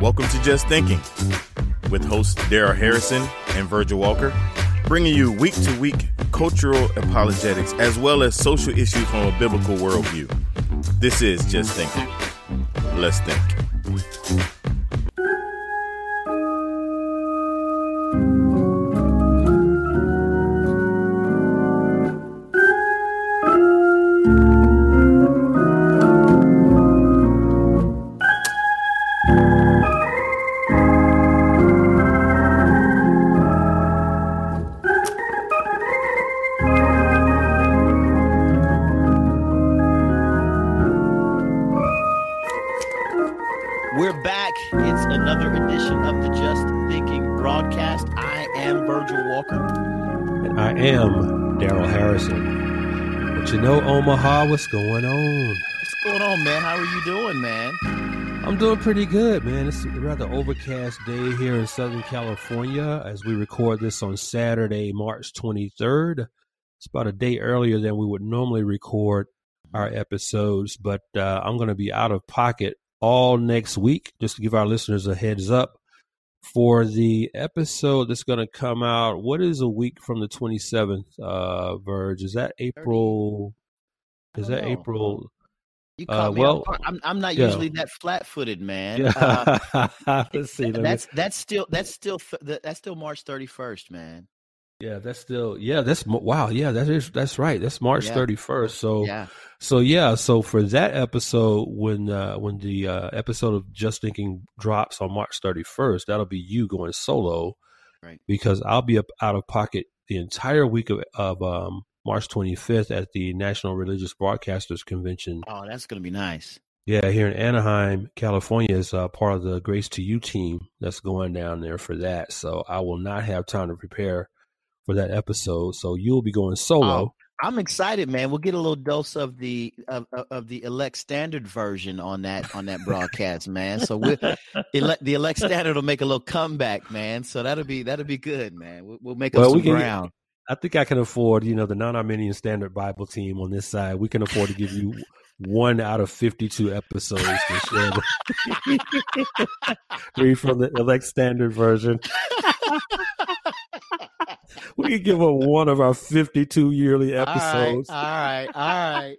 Welcome to Just Thinking with hosts Darrell Harrison and Virgil Walker, bringing you week to week cultural apologetics as well as social issues from a biblical worldview. This is Just Thinking. Let's think. Omaha, what's going on? What's going on, man? How are you doing, man? I'm doing pretty good, man. It's a rather overcast day here in Southern California as we record this on Saturday, March 23rd. It's about a day earlier than we would normally record our episodes, but uh, I'm going to be out of pocket all next week just to give our listeners a heads up for the episode that's going to come out. What is a week from the 27th, uh, Verge? Is that April? Is that know. April? You Uh, caught me. well. I'm, I'm not yeah. usually that flat-footed, man. Uh, Let's see. let me- that's that's still that's still that's still March 31st, man. yeah, that's still yeah. That's wow. Yeah, that is that's right. That's March Yeah. 31st. So Yeah. so yeah. So for that episode, when uh, when the uh, episode of Just Thinking drops on March 31st, that'll be you going solo, Right. Because I'll be up out of pocket the entire week of, of um, March 25th at the National Religious Broadcasters Convention. Oh, that's gonna be nice. Yeah, here in Anaheim, California, is uh, part of the Grace to You team that's going down there for that. So I will not have time to prepare for that episode. So you'll be going solo. I'm excited, man. We'll get a little dose of the of, of- the elect standard version on that on that broadcast, man. So we elect the elect standard will make a little comeback, man. So that'll be that'll be good, man. We'll, we'll make up Well, some we can- ground. I think I can afford, you know, the non-Arminian Standard Bible team on this side. We can afford to give you one out of fifty-two episodes to share. Read from the elect standard version. We can give up one of our fifty-two yearly episodes. All right, all right, all right.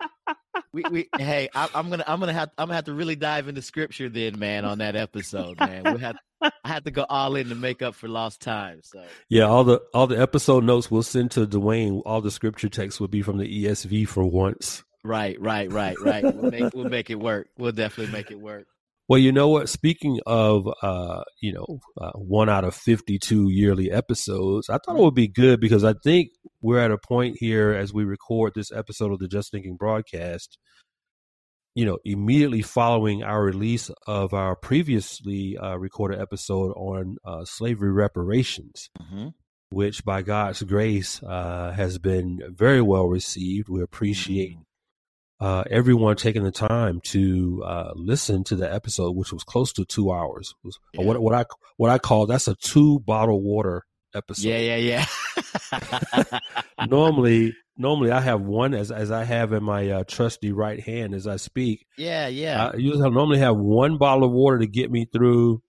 We, we, hey, I, I'm gonna, I'm gonna have, I'm gonna have to really dive into scripture then, man, on that episode, man. We have, I had to go all in to make up for lost time. So Yeah, all the all the episode notes we'll send to Dwayne. All the scripture text will be from the ESV for once. right, right, right, right. We'll make, we'll make it work. We'll definitely make it work. Well, you know what? Speaking of, uh, you know, uh, one out of fifty-two yearly episodes, I thought it would be good because I think we're at a point here as we record this episode of the Just Thinking broadcast. You know, immediately following our release of our previously uh, recorded episode on uh, slavery reparations. hmm which by God's grace uh, has been very well received. We appreciate uh, everyone taking the time to uh, listen to the episode, which was close to two hours. Was Yeah. what what I what I call that's a two bottle water episode. Yeah, yeah, yeah. normally, normally I have one as as I have in my uh, trusty right hand as I speak. yeah, yeah. I usually normally have one bottle of water to get me through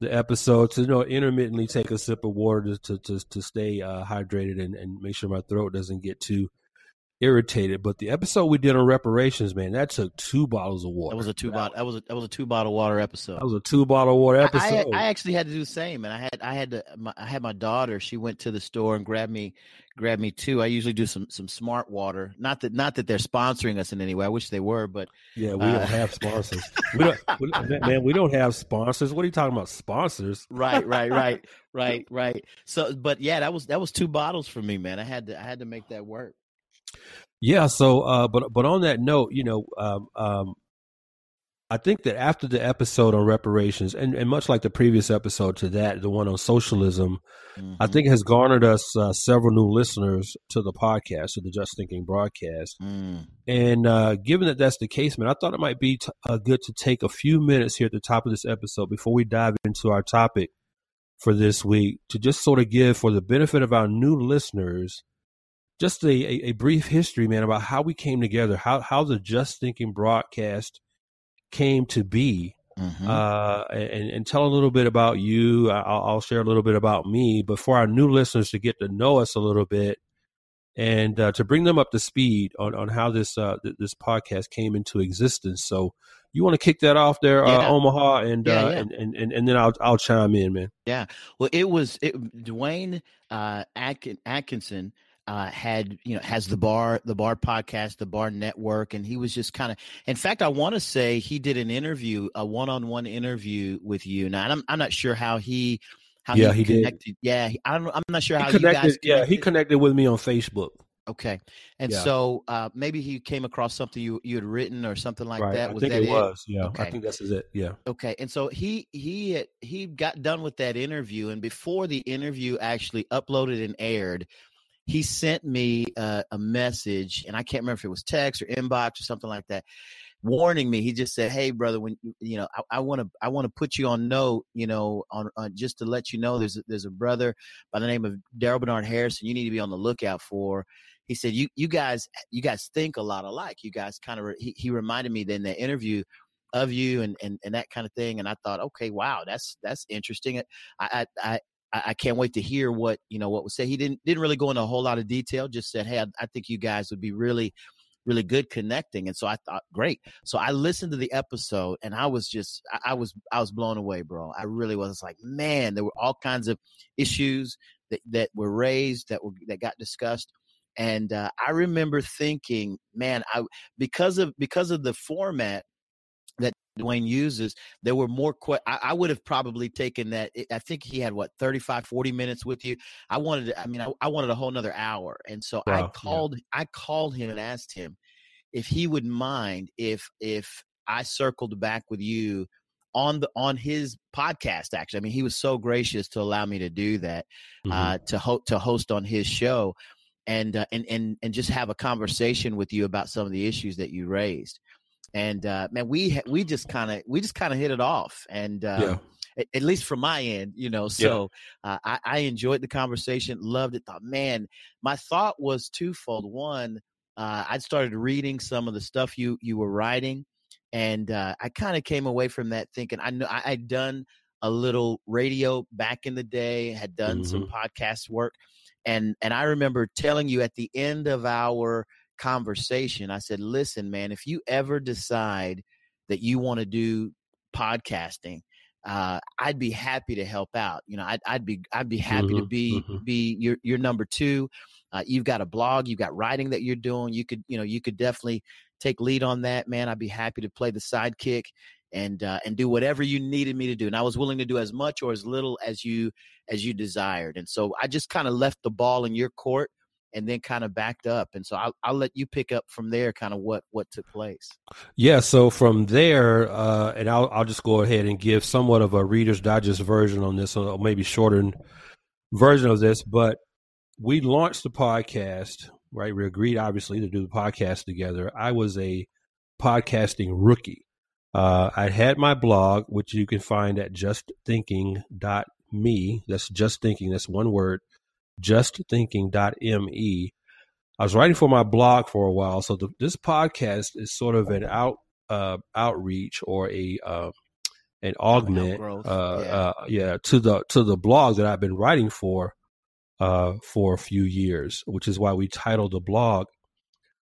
the episode to you know intermittently take a sip of water to to to, to stay uh, hydrated and, and make sure my throat doesn't get too irritated. But the episode we did on reparations, man, that took two bottles of water. that was a two bottle. That was a that was a two bottle water episode. That was a two bottle water episode. I, I actually had to do the same, and I had I had to my, I had my daughter. She went to the store and grabbed me grabbed me two. I usually do some some smart water. Not that not that they're sponsoring us in any way. I wish they were, but yeah, we uh, don't have sponsors. we don't, we, don't- man, we don't have sponsors. What are you talking about? Sponsors? right, right, right, right, right. So, but yeah, that was that was two bottles for me, man. I had to I had to make that work. Yeah. So, uh, but but on that note, you know, um, um, I think that after the episode on reparations, and, and much like the previous episode to that, the one on socialism, I Mhm. think has garnered us uh, several new listeners to the podcast, to the Just Thinking broadcast. Mm. And uh, given that that's the case, man, I thought it might be t- uh, good to take a few minutes here at the top of this episode before we dive into our topic for this week to just sort of give, for the benefit of our new listeners, just a, a, brief history, man, about how we came together, how how the Just Thinking broadcast came to be. mm-hmm. uh, and, and tell a little bit about you. I'll, I'll, share a little bit about me, but for our new listeners to get to know us a little bit and uh, to bring them up to speed on, on how this uh, th- this podcast came into existence. So you want to kick that off there, uh, yeah. Omaha, and, yeah, uh, yeah. and, and and and then I'll I'll chime in, man. Yeah, well, it was it, Dwayne uh, Atkinson uh, had you know has the bar the bar podcast the bar network and he was just kind of in fact i want to say he did an interview a one-on-one interview with you now i'm, I'm not sure how he how yeah he, he connected did. yeah I don't, i'm not sure he how connected, you guys connected. yeah he connected with me on facebook okay and yeah. so uh, maybe he came across something you you had written or something like right. that was I think that it, it was yeah okay. i think that's it yeah okay and so he he had, he got done with that interview and before the interview actually uploaded and aired he sent me uh, a message, and I can't remember if it was text or inbox or something like that, warning me. He just said, "Hey, brother, when you know, I want to, I want to put you on note, you know, on, on just to let you know, there's a, there's a brother by the name of Darrell Bernard Harrison. You need to be on the lookout for." He said, "You you guys you guys think a lot alike. You guys kind of." Re- he, he reminded me in that interview of you and, and and that kind of thing and i thought okay wow that's that's interesting i i I, I, can't wait to hear what you know what was said. He didn't didn't really go into a whole lot of detail. Just said, "Hey, I, I think you guys would be really." really good connecting and so i thought great so i listened to the episode and i was just I, was i was blown away bro i really was like man there were all kinds of issues that that were raised that were that got discussed and uh, i remember thinking man i because of because of the format Dwayne uses, there were more. Que- I, I, would have probably taken that. I think he had what 35, 40 minutes with you. I wanted. To, I mean, I, I wanted a whole another hour, and so wow, I called. Yeah. I called him and asked him if he would mind if if I circled back with you on the on his podcast. Actually, I mean, he was so gracious to allow me to do that, mm-hmm. uh, to ho- to host on his show, and uh, and and and just have a conversation with you about some of the issues that you raised and uh, man, we we just kind of we just kind of hit it off, and uh, yeah. at, least from my end, you know. So yeah. uh, I, I, enjoyed the conversation, loved it. Thought, man, my thought was twofold. One, uh, I started reading some of the stuff you you were writing, and uh, I kind of came away from that thinking I know I, I'd done a little radio back in the day, had done mm-hmm. some podcast work, and and I remember telling you at the end of our conversation, I said, listen, man, if you ever decide that you want to do podcasting, uh, I'd be happy to help out. You know, I'd, I'd be I'd be happy mm-hmm, to be mm-hmm. be your your number two. Uh, you've got a blog, you've got writing that you're doing. You could you know you could definitely take lead on that, man. I'd be happy to play the sidekick and uh, and do whatever you needed me to do. And I was willing to do as much or as little as you as you desired. And so I just kind of left the ball in your court and then kind of backed up. And so I'll, I'll let you pick up from there, kind of what what took place. Yeah. So from there, uh, and I'll I'll just go ahead and give somewhat of a Reader's Digest version on this, or maybe shortened version of this. But we launched the podcast. Right, we agreed obviously to do the podcast together. I was a podcasting rookie. Uh, I had my blog, which you can find at justthinking.me. That's just thinking. That's one word justthinking.me. I was writing for my blog for a while, so the, this podcast is sort of an out uh, outreach or a uh, an augment, uh, yeah. Uh, yeah. to the to the blog that I've been writing for uh, for a few years, which is why we titled the blog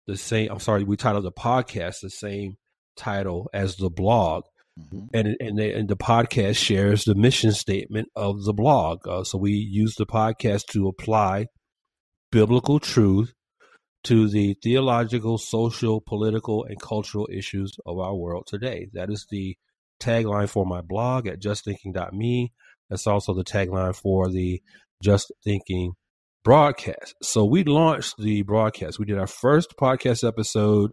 the same. I'm sorry, we titled the podcast the same title as the blog. Mm-hmm. And and, they, and the podcast shares the mission statement of the blog. Uh, so we use the podcast to apply biblical truth to the theological, social, political, and cultural issues of our world today. That is the tagline for my blog at justthinking.me. That's also the tagline for the Just Thinking broadcast. So we launched the broadcast. We did our first podcast episode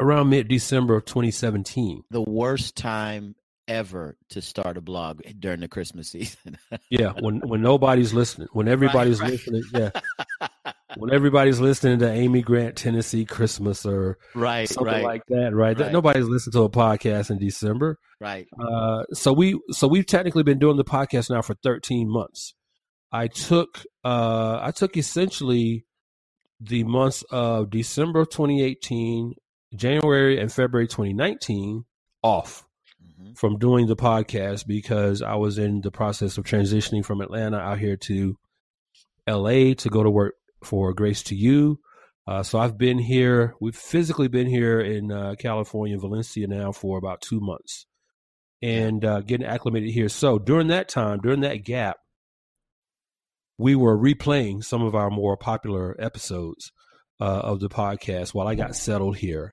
around mid December of 2017. The worst time ever to start a blog during the Christmas season. yeah, when when nobody's listening, when everybody's right, right. listening, yeah. when everybody's listening to Amy Grant Tennessee Christmas or right, something right. like that, right? Nobody's listening to a podcast in December. Right. Uh, so we so we've technically been doing the podcast now for 13 months. I took uh I took essentially the months of December of 2018 January and February 2019 off. mm-hmm. from doing the podcast because I was in the process of transitioning from Atlanta out here to LA to go to work for Grace to You. Uh, so I've been here. We've physically been here in uh, California, Valencia now for about two months, and uh, getting acclimated here. So during that time, during that gap, we were replaying some of our more popular episodes uh, of the podcast while I got settled here.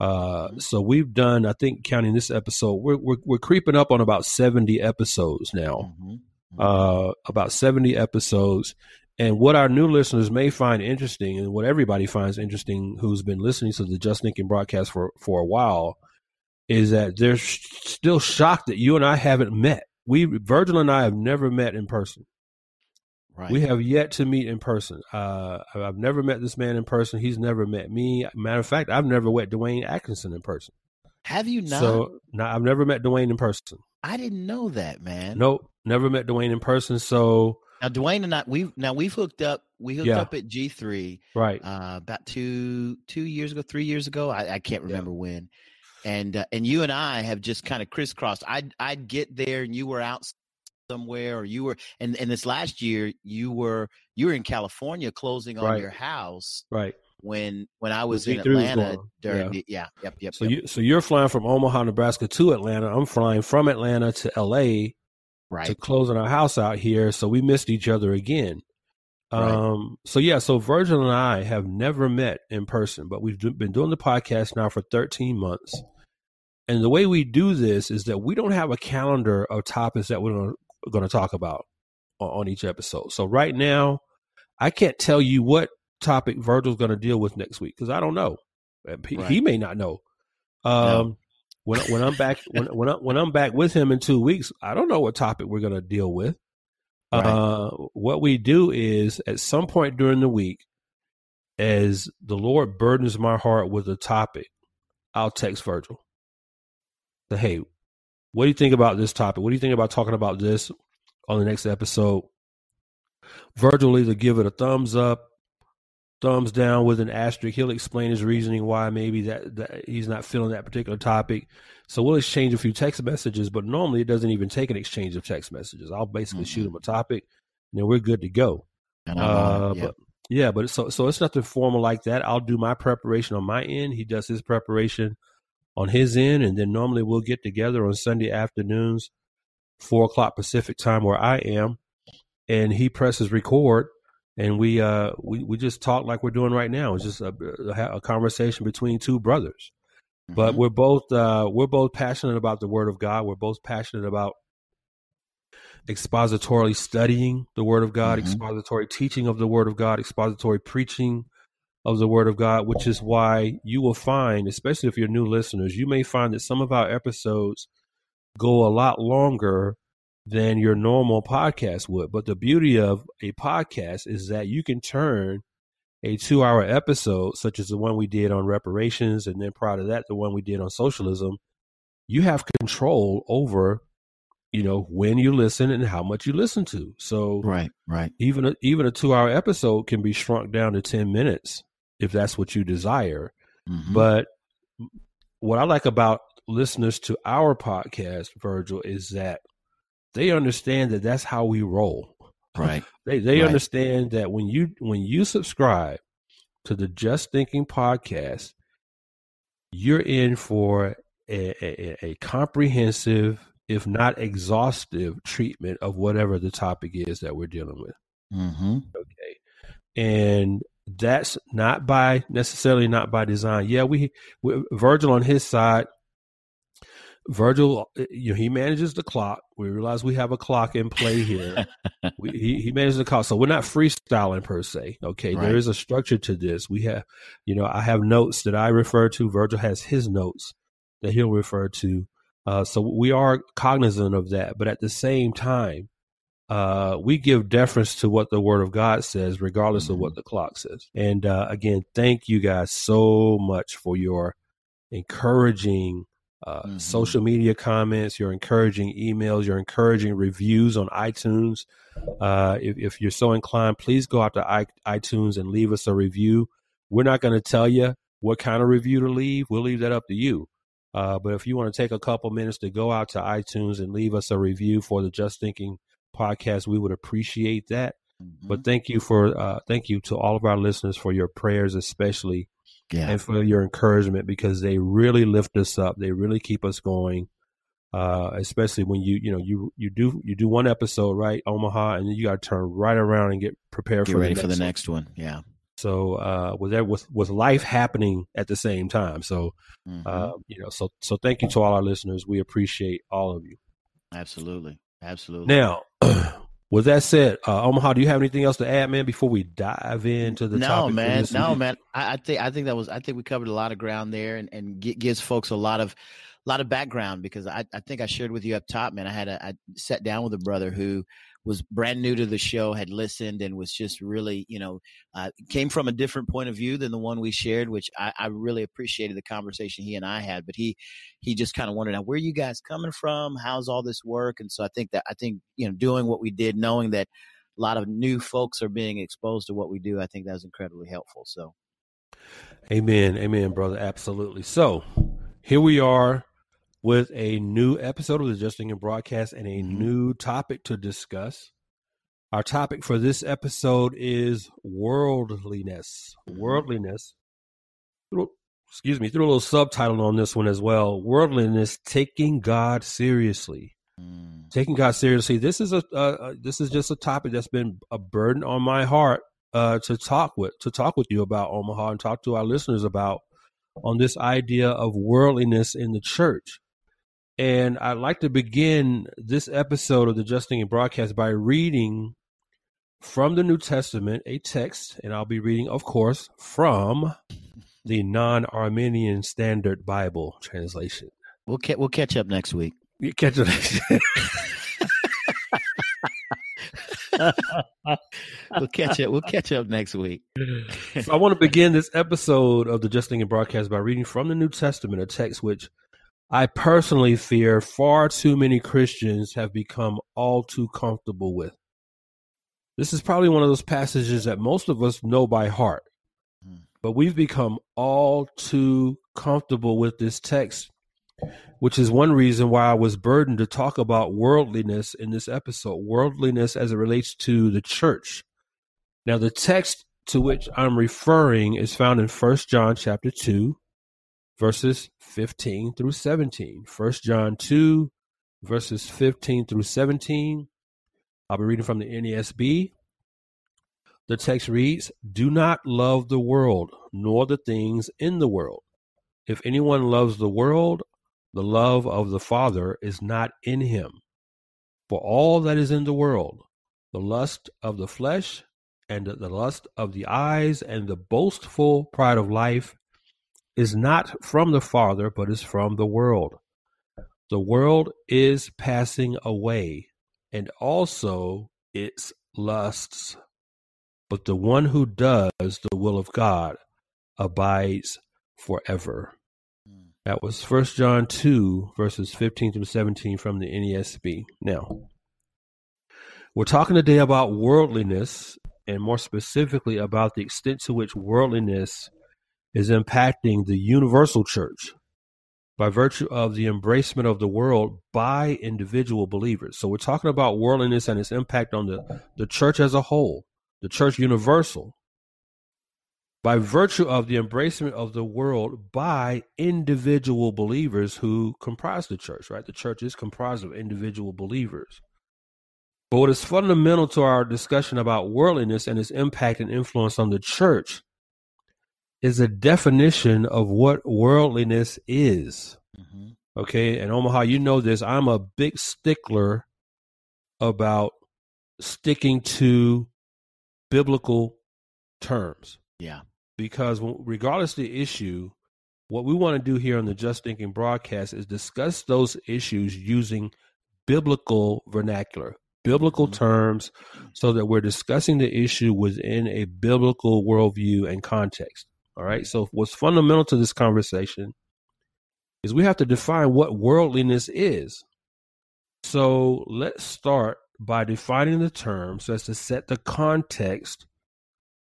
Uh, so we've done, I think, counting this episode, we're we're, we're creeping up on about seventy episodes now. Mm-hmm. mm-hmm. Uh, about seventy episodes, and what our new listeners may find interesting, and what everybody finds interesting who's been listening to the Just Thinking broadcast for, for a while, is that they're sh- still shocked that you and I haven't met. We Virgil and I have never met in person. Right. We have yet to meet in person. Uh, I've never met this man in person. He's never met me. Matter of fact, I've never met Dwayne Atkinson in person. Have you not? So, no, I've never met Dwayne in person. I didn't know that, man. Nope, never met Dwayne in person. So now, Dwayne and I—we've now we've hooked up. We hooked yeah. up at G three, right? Uh, about two two years ago, three years ago. I, I can't remember yeah. when. And uh, and you and I have just kind of crisscrossed. I'd I'd get there, and you were out somewhere, or you were. And and this last year, you were you were in California closing on right. your house, right? When when I was in Atlanta during yeah. the yeah yep yep. So yep. you so you're flying from Omaha, Nebraska to Atlanta. I'm flying from Atlanta to L.A right. to closing our house out here. So we missed each other again. Right. Um, so yeah, so Virgil and I have never met in person, but we've do, been doing the podcast now for 13 months. And the way we do this is that we don't have a calendar of topics that we're going to talk about on, on, each episode. So right now, I can't tell you what topic Virgil's going to deal with next week because I don't know. He, right. he, may not know. Um, no when when I'm back when when, I, when I'm back with him in two weeks, I don't know what topic we're going to deal with. Right. Uh, what we do is at some point during the week, as the Lord burdens my heart with a topic, I'll text Virgil. Say, hey, what do you think about this topic? What do you think about talking about this on the next episode? Virgil will either give it a thumbs up thumbs down with an asterisk. He'll explain his reasoning why maybe that, that, he's not feeling that particular topic. So we'll exchange a few text messages, but normally it doesn't even take an exchange of text messages. I'll basically mm-hmm. shoot him a topic, and then we're good to go. Uh, yeah. But yeah, but so so it's nothing formal like that. I'll do my preparation on my end. He does his preparation on his end, and then normally we'll get together on Sunday afternoons, four o'clock Pacific time where I am, and he presses record and we uh we, we just talk like we're doing right now. It's just a, a conversation between two brothers. Mm-hmm. But we're both uh we're both passionate about the Word of God. We're both passionate about expositorily studying the Word of God, mm-hmm. expository teaching of the Word of God, expository preaching of the Word of God, which is why you will find, especially if you're new listeners, you may find that some of our episodes go a lot longer than your normal podcast would. But the beauty of a podcast is that you can turn a two hour episode, such as the one we did on reparations, and then prior to that, the one we did on socialism, you have control over, you know, when you listen and how much you listen to. So, right, right. Even a, even a two hour episode can be shrunk down to 10 minutes if that's what you desire. Mm-hmm. But what I like about listeners to our podcast, Virgil, is that they understand that that's how we roll. Right. they they right. understand that when you when you subscribe to the Just Thinking podcast, you're in for a, a, a comprehensive, if not exhaustive, treatment of whatever the topic is that we're dealing with. Mm-hmm. Okay, and that's not by necessarily not by design. Yeah, we, we Virgil on his side Virgil, you know, he manages the clock. We realize we have a clock in play here. we, he, he manages the clock. So we're not freestyling per se. Okay. Right. There is a structure to this. We have, you know, I have notes that I refer to. Virgil has his notes that he'll refer to. Uh, so we are cognizant of that. But at the same time, uh, we give deference to what the word of God says, regardless mm-hmm. of what the clock says. And uh, again, thank you guys so much for your encouraging uh, mm-hmm. social media comments, your encouraging emails, your encouraging reviews on iTunes. Uh, if, if, you're so inclined, please go out to I, iTunes and leave us a review. We're not going to tell you what kind of review to leave. We'll leave that up to you. Uh, but if you want to take a couple minutes to go out to iTunes and leave us a review for the Just Thinking podcast, we would appreciate that. Mm-hmm. But thank you for uh, thank you to all of our listeners for your prayers, especially, yeah. and for your encouragement because they really lift us up. They really keep us going. Uh, especially when you you know you you do you do one episode right Omaha and then you got to turn right around and get prepared get for ready the for the next one. Yeah. So uh, with that with with life happening at the same time. So mm-hmm. uh, you know so so thank you to all our listeners. We appreciate all of you. Absolutely, absolutely. Now. With that said, uh, Omaha, do you have anything else to add, man? Before we dive into the topic? no, man, no, man. I, I, think I think that was I think we covered a lot of ground there, and and gives folks a lot of a lot of background because I, I think I shared with you up top, man. I had a I sat down with a brother who was brand new to the show, had listened, and was just really, you know, uh, came from a different point of view than the one we shared, which I, I really appreciated the conversation he and I had. But he he just kind of wondered, now, where you guys coming from? How's all this work? And so I think that I think you know, doing what we did, knowing that a lot of new folks are being exposed to what we do, I think that was incredibly helpful. So, amen, amen, brother, absolutely. So here we are with a new episode of the Just Thinking broadcast and a mm-hmm. new topic to discuss. Our topic for this episode is worldliness. Mm-hmm. Worldliness. Excuse me, threw a little subtitle on this one as well. Worldliness, taking God seriously. Mm. Taking God seriously. This is a uh, this is just a topic that's been a burden on my heart uh, to talk with to talk with you about Omaha and talk to our listeners about on this idea of worldliness in the church. And I'd like to begin this episode of the Just Thinking broadcast by reading from the New Testament a text, and I'll be reading, of course, from the non Arminian Standard Bible translation. We'll, ca- we'll catch up next week. You catch up next we'll catch up. We'll catch up next week. so I want to begin this episode of the Just Thinking broadcast by reading from the New Testament a text which I personally fear far too many Christians have become all too comfortable with. This is probably one of those passages that most of us know by heart, hmm. but we've become all too comfortable with this text, which is one reason why I was burdened to talk about worldliness in this episode, worldliness as it relates to the church. Now, the text to which I'm referring is found in First John chapter 2, verses 15 through 17. 1 John 2, verses 15 through 17. I'll be reading from the NASB. The text reads Do not love the world, nor the things in the world. If anyone loves the world, the love of the Father is not in him. For all that is in the world, the lust of the flesh, and the lust of the eyes, and the boastful pride of life is not from the Father, but is from the world. The world is passing away, and also its lusts. But the one who does the will of God abides forever. Hmm. That was First John 2, verses 15 through 17 from the NASB. Now, we're talking today about worldliness, and more specifically about the extent to which worldliness is impacting the universal church by virtue of the embracement of the world by individual believers. So we're talking about worldliness and its impact on the, the church as a whole, the church universal, by virtue of the embracement of the world by individual believers who comprise the church, right? The church is comprised of individual believers. But what is fundamental to our discussion about worldliness and its impact and influence on the church is a definition of what worldliness is. Mm-hmm. Okay. And Omaha, you know this. I'm a big stickler about sticking to biblical terms. Yeah. Because regardless of the issue, what we want to do here on the Just Thinking broadcast is discuss those issues using biblical vernacular, biblical mm-hmm. terms, so that we're discussing the issue within a biblical worldview and context. All right. So, what's fundamental to this conversation is we have to define what worldliness is. So, let's start by defining the term so as to set the context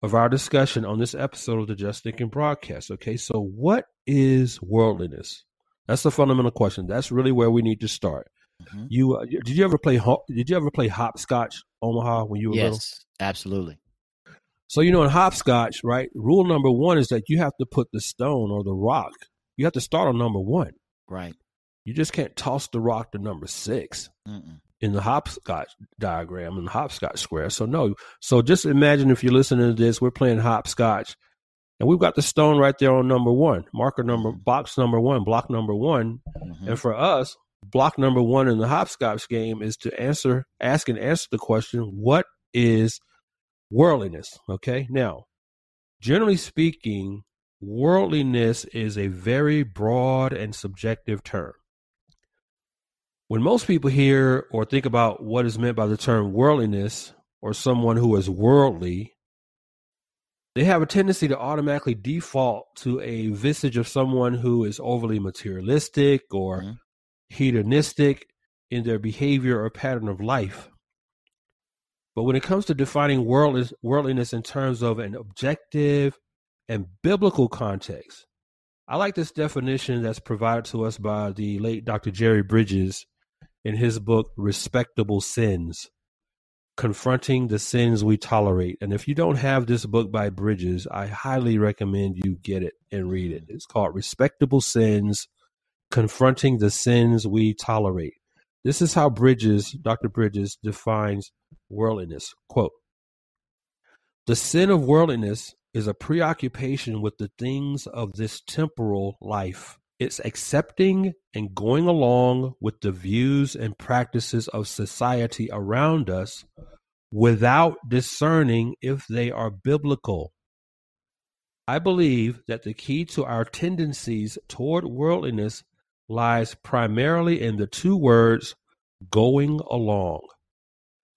of our discussion on this episode of the Just Thinking broadcast. Okay. So, what is worldliness? That's the fundamental question. That's really where we need to start. Mm-hmm. You uh, did you ever play did you ever play hopscotch Omaha when you were yes, little? Yes, absolutely. So you know in hopscotch, right? Rule number one is that you have to put the stone or the rock. You have to start on number one. Right. You just can't toss the rock to number 6 Mm-mm. in the hopscotch diagram in the hopscotch square. So no. So just imagine if you're listening to this, we're playing hopscotch, and we've got the stone right there on number one, marker number, mm-hmm. box number one, block number one, mm-hmm. and for us, block number one in the hopscotch game is to answer, ask and answer the question, what is worldliness? Okay. Now, generally speaking, worldliness is a very broad and subjective term. When most people hear or think about what is meant by the term worldliness or someone who is worldly, they have a tendency to automatically default to a visage of someone who is overly materialistic or mm-hmm hedonistic in their behavior or pattern of life. But when it comes to defining worldliness in terms of an objective and biblical context, I like this definition that's provided to us by the late Dr. Jerry Bridges in his book, Respectable Sins Confronting the Sins We Tolerate. And if you don't have this book by Bridges, I highly recommend you get it and read it. It's called Respectable Sins confronting the sins we tolerate. This is how Bridges, Dr. Bridges, defines worldliness. Quote The sin of worldliness is a preoccupation with the things of this temporal life. It's accepting and going along with the views and practices of society around us without discerning if they are biblical. I believe that the key to our tendencies toward worldliness lies primarily in the two words going along.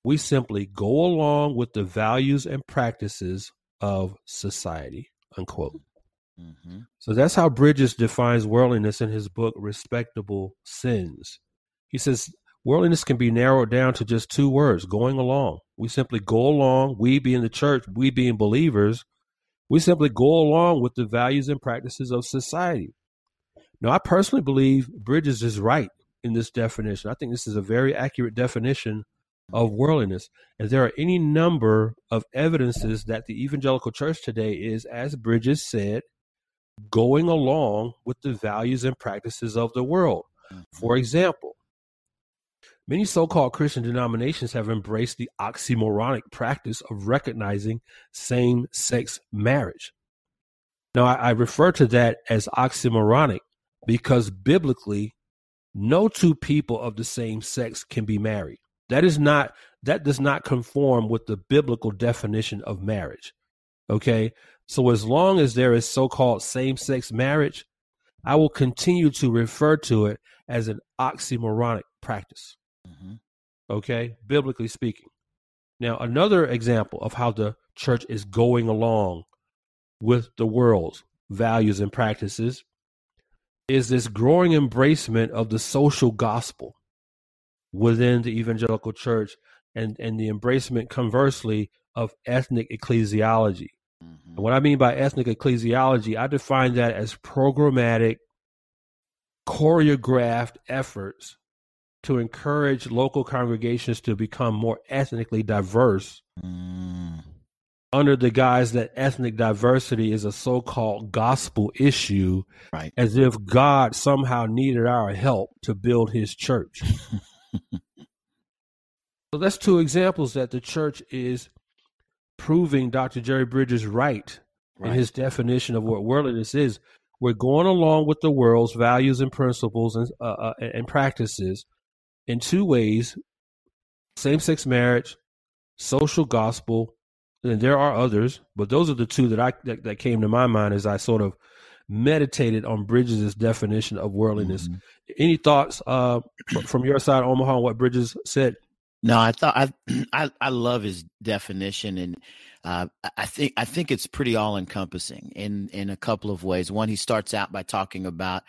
We simply go along with the values and practices of society. Unquote. Mm-hmm. So that's how Bridges defines worldliness in his book, Respectable Sins. He says worldliness can be narrowed down to just two words going along. We simply go along, we being the church, we being believers, we simply go along with the values and practices of society. Now, I personally believe Bridges is right in this definition. I think this is a very accurate definition of worldliness. And there are any number of evidences that the evangelical church today is, as Bridges said, going along with the values and practices of the world. Mm-hmm. For example, many so called Christian denominations have embraced the oxymoronic practice of recognizing same sex marriage. Now, I, I refer to that as oxymoronic because biblically, no two people of the same sex can be married. That is not that does not conform with the biblical definition of marriage. Okay? So as long as there is so-called same-sex marriage, I will continue to refer to it as an oxymoronic practice. Mm-hmm. Okay? Biblically speaking. Now, another example of how the church is going along with the world's values and practices is this growing embracement of the social gospel within the evangelical church and, and the embracement conversely of ethnic ecclesiology. Mm-hmm. And what I mean by ethnic ecclesiology, I define that as programmatic, choreographed efforts to encourage local congregations to become more ethnically diverse mm under the guise that ethnic diversity is a so-called gospel issue right. as if god somehow needed our help to build his church so that's two examples that the church is proving dr jerry bridges right, right. in his definition of what worldliness is we're going along with the world's values and principles and, uh, uh, and practices in two ways same-sex marriage social gospel and there are others, but those are the two that I that, that came to my mind as I sort of meditated on Bridges' definition of worldliness. Mm-hmm. Any thoughts uh, from your side, Omaha, on what Bridges said? No, I thought I I, I love his definition, and uh, I think I think it's pretty all encompassing in in a couple of ways. One, he starts out by talking about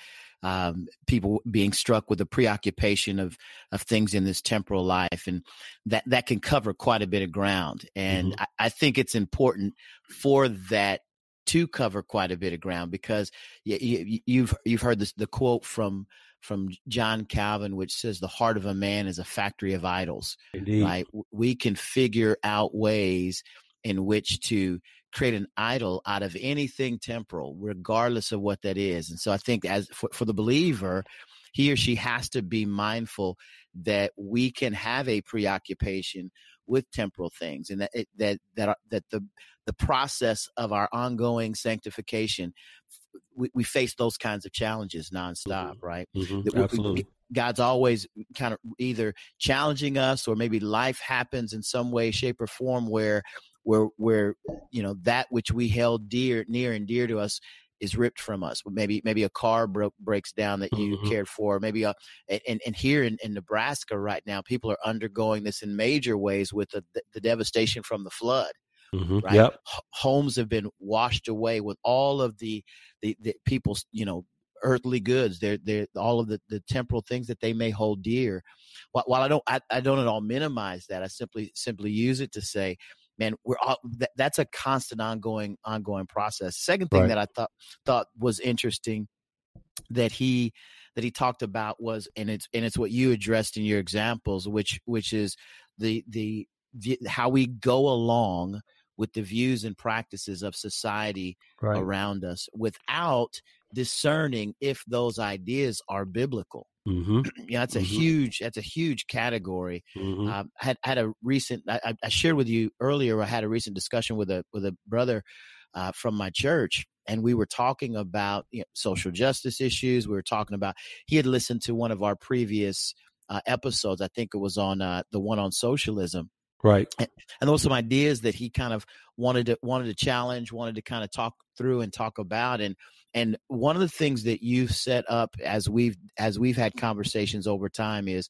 um, people being struck with a preoccupation of of things in this temporal life, and that that can cover quite a bit of ground. And mm-hmm. I, I think it's important for that to cover quite a bit of ground because you, you, you've you've heard this the quote from from John Calvin, which says the heart of a man is a factory of idols. Indeed. Right? We can figure out ways in which to create an idol out of anything temporal, regardless of what that is. And so I think as for, for the believer, he or she has to be mindful that we can have a preoccupation with temporal things and that it, that that that the the process of our ongoing sanctification we, we face those kinds of challenges nonstop, mm-hmm. right? Mm-hmm. Absolutely. God's always kind of either challenging us or maybe life happens in some way, shape, or form where where where you know that which we held dear near and dear to us is ripped from us maybe maybe a car broke breaks down that you mm-hmm. cared for maybe a and, and here in, in nebraska right now people are undergoing this in major ways with the, the devastation from the flood Mm-hmm. Right? Yep. H- homes have been washed away with all of the, the, the people's, you know, earthly goods. They're, they're all of the, the temporal things that they may hold dear. While, while I don't, I, I don't at all minimize that. I simply, simply use it to say, man, we're all, that, that's a constant ongoing, ongoing process. Second thing Right. that I thought, thought was interesting that he, that he talked about was, and it's, and it's what you addressed in your examples, which, which is the, the, the how we go along with the views and practices of society Right. around us without discerning if those ideas are biblical. Mm-hmm. Yeah, that's a Mhm. huge that's a huge category. Mm-hmm. Um, had had a recent I, I- I shared with you earlier. I had a recent discussion with a with a brother uh, from my church, and we were talking about you know, social justice issues. We were talking about he had listened to one of our previous uh, episodes. I think it was on uh, the one on socialism, Right. and were some ideas that he kind of wanted to wanted to challenge, wanted to kind of talk through and talk about, and and one of the things that you've set up as we've as we've had conversations over time is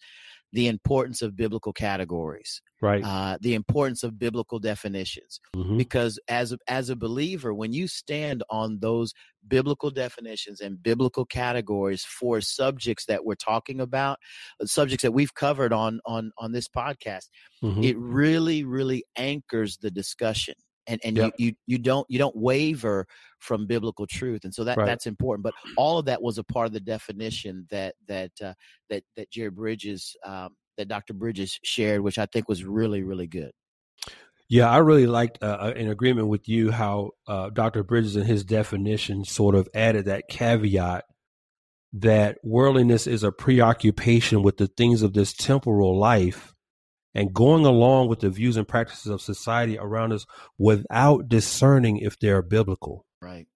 the importance of biblical categories, Right. uh, the importance of biblical definitions, mm-hmm. because as a, as a believer, when you stand on those biblical definitions and biblical categories for subjects that we're talking about, uh, subjects that we've covered on on on this podcast Mm-hmm. it really really anchors the discussion and and Yep. you, you you don't you don't waver from biblical truth and so that Right. that's important but all of that was a part of the definition that that uh, that that Jerry Bridges um, that Dr. Bridges shared which I think was really really good Yeah, I really liked uh, in agreement with you how uh, Dr. Bridges and his definition sort of added that caveat that worldliness is a preoccupation with the things of this temporal life and going along with the views and practices of society around us without discerning if they're biblical. right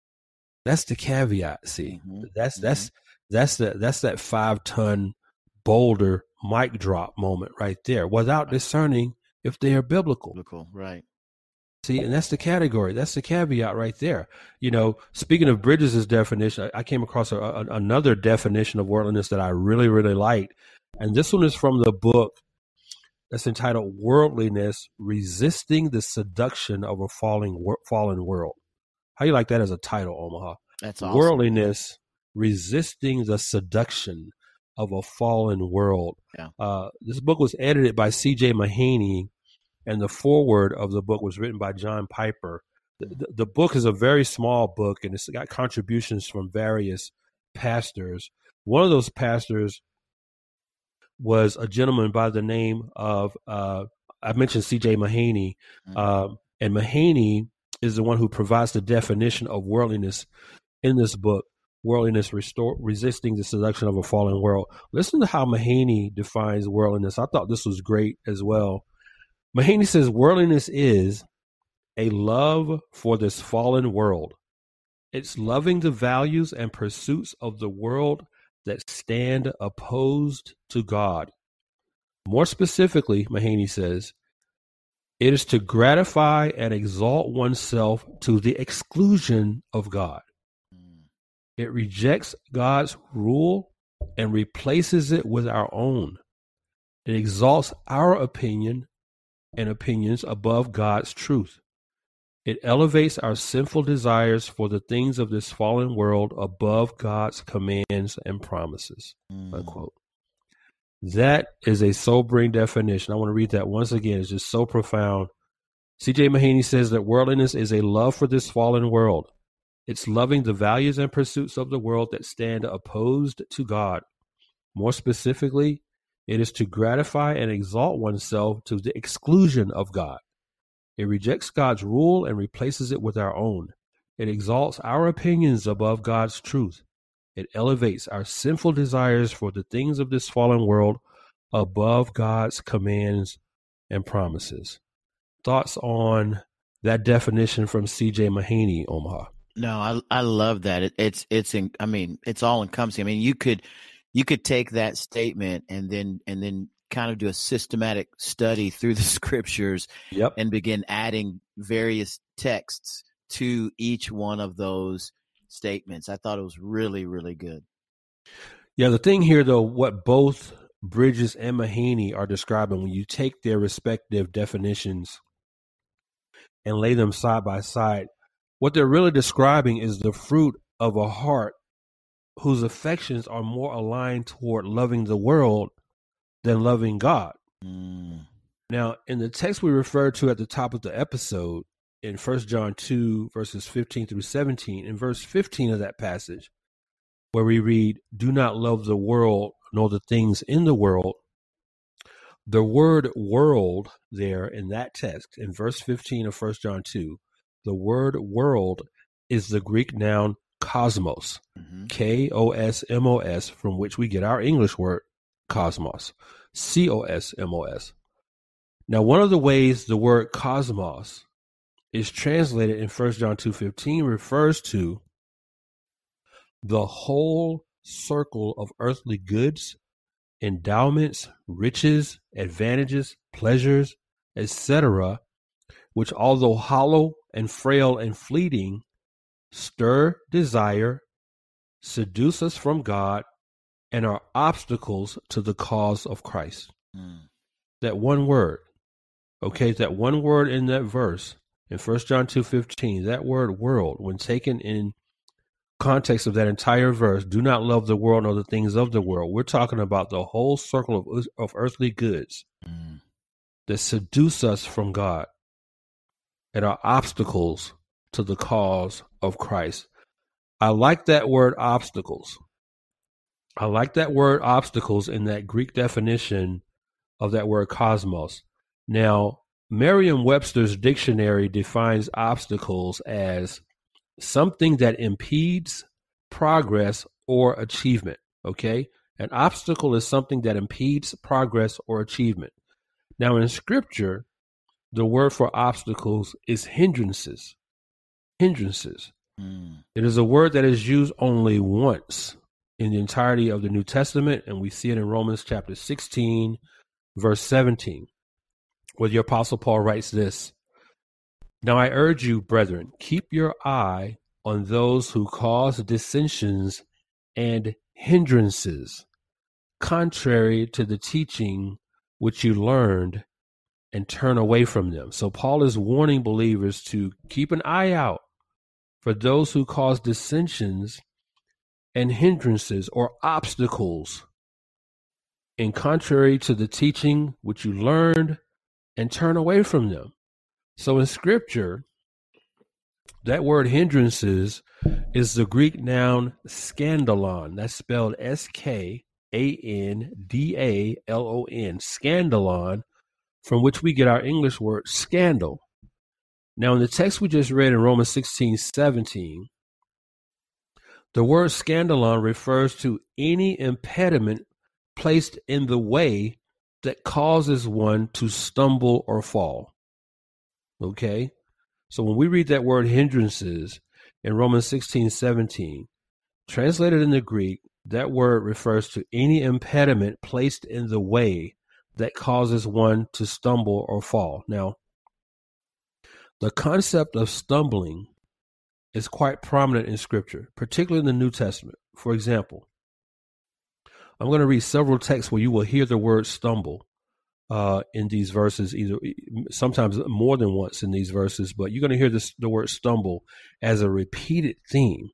That's the caveat. See, Mhm, that's that's that's the that's that five ton boulder mic drop moment right there, without Right. discerning if they are biblical. biblical right See, and that's the category. That's the caveat right there. You know, speaking of Bridges' definition, I, I came across a, a, another definition of worldliness that I really, really liked. And this one is from the book that's entitled Worldliness Resisting the Seduction of a Falling, Wor- Fallen World. How you like that as a title, Omaha? that's awesome Worldliness Resisting the Seduction of a Fallen World. Yeah. Uh, this book was edited by C.J. Mahaney, and the foreword of the book was written by John Piper. The, the, book is a very small book, and it's got contributions from various pastors. One of those pastors was a gentleman by the name of uh, I mentioned C.J. Mahaney, Mhm. um, and Mahaney is the one who provides the definition of worldliness in this book. Worldliness restore, resisting the seduction of a fallen world. Listen to how Mahaney defines worldliness. I thought this was great as well. Mahaney says worldliness is a love for this fallen world. It's loving the values and pursuits of the world that stand opposed to God. More specifically, Mahaney says, it is to gratify and exalt oneself to the exclusion of God. It rejects God's rule and replaces it with our own. It exalts our opinion and opinions above God's truth. It elevates our sinful desires for the things of this fallen world above God's commands and promises. mm. That is a sobering definition. I want to read that once again. It's just so profound. C.J. Mahaney says that worldliness is a love for this fallen world. It's loving the values and pursuits of the world that stand opposed to God. More specifically, it is to gratify and exalt oneself to the exclusion of God. It rejects God's rule and replaces it with our own. It exalts our opinions above God's truth. It elevates our sinful desires for the things of this fallen world above God's commands and promises. Thoughts on that definition from C.J. Mahaney, Omaha? No, I I love that. It, it's it's in, I mean it's all encompassing. I mean you could you could take that statement and then and then kind of do a systematic study through the scriptures Yep. and begin adding various texts to each one of those statements. I thought it was really, really good. Yeah, the thing here, though, what both Bridges and Mahaney are describing, when you take their respective definitions and lay them side by side, what they're really describing is the fruit of a heart whose affections are more aligned toward loving the world than loving God. Mm. Now, in the text we referred to at the top of the episode, in 1 John 2, verses 15 through 17, in verse 15 of that passage, where we read, Do not love the world nor the things in the world. The word world there in that text, in verse 15 of 1 John 2, the word world is the Greek noun cosmos, hmm K O S M O S, from which we get our English word cosmos, C O S M O S. Now, one of the ways the word cosmos is translated in 1 John 2:15 refers to the whole circle of earthly goods, endowments, riches, advantages, pleasures, etc., which although hollow and frail and fleeting, stir desire, seduce us from God, and are obstacles to the cause of Christ. Mm. That one word, okay, that one word in that verse in 1 John 2:15, that word world when taken in context of that entire verse, do not love the world nor the things of the world. We're talking about the whole circle of of earthly goods Mm. that seduce us from God and are obstacles to the cause of Christ. I like that word obstacles. I like that word obstacles in that Greek definition of that word cosmos. Now, Merriam Webster's dictionary defines obstacles as something that impedes progress or achievement. Okay? An obstacle is something that impedes progress or achievement. Now, in scripture, the word for obstacles is hindrances. Hindrances. Mm. It is a word that is used only once in the entirety of the New Testament, and we see it in Romans chapter 16, verse 17, where the Apostle Paul writes this Now I urge you, brethren, keep your eye on those who cause dissensions and hindrances, contrary to the teaching which you learned, and turn away from them. So Paul is warning believers to keep an eye out for those who cause dissensions and hindrances or obstacles in contrary to the teaching which you learned and turn away from them. So in scripture, that word hindrances is the Greek noun skandalon. That's spelled S K A N D A L O N, skandalon, from which we get our English word scandal. Now, in the text we just read in Romans 16 17, the word skandalon refers to any impediment placed in the way that causes one to stumble or fall. Okay? So when we read that word hindrances in Romans 16 17, translated in the Greek, that word refers to any impediment placed in the way that causes one to stumble or fall. Now, the concept of stumbling is quite prominent in Scripture, particularly in the New Testament. For example, I'm going to read several texts where you will hear the word stumble uh, in these verses, either sometimes more than once in these verses, but you're going to hear this, the word stumble as a repeated theme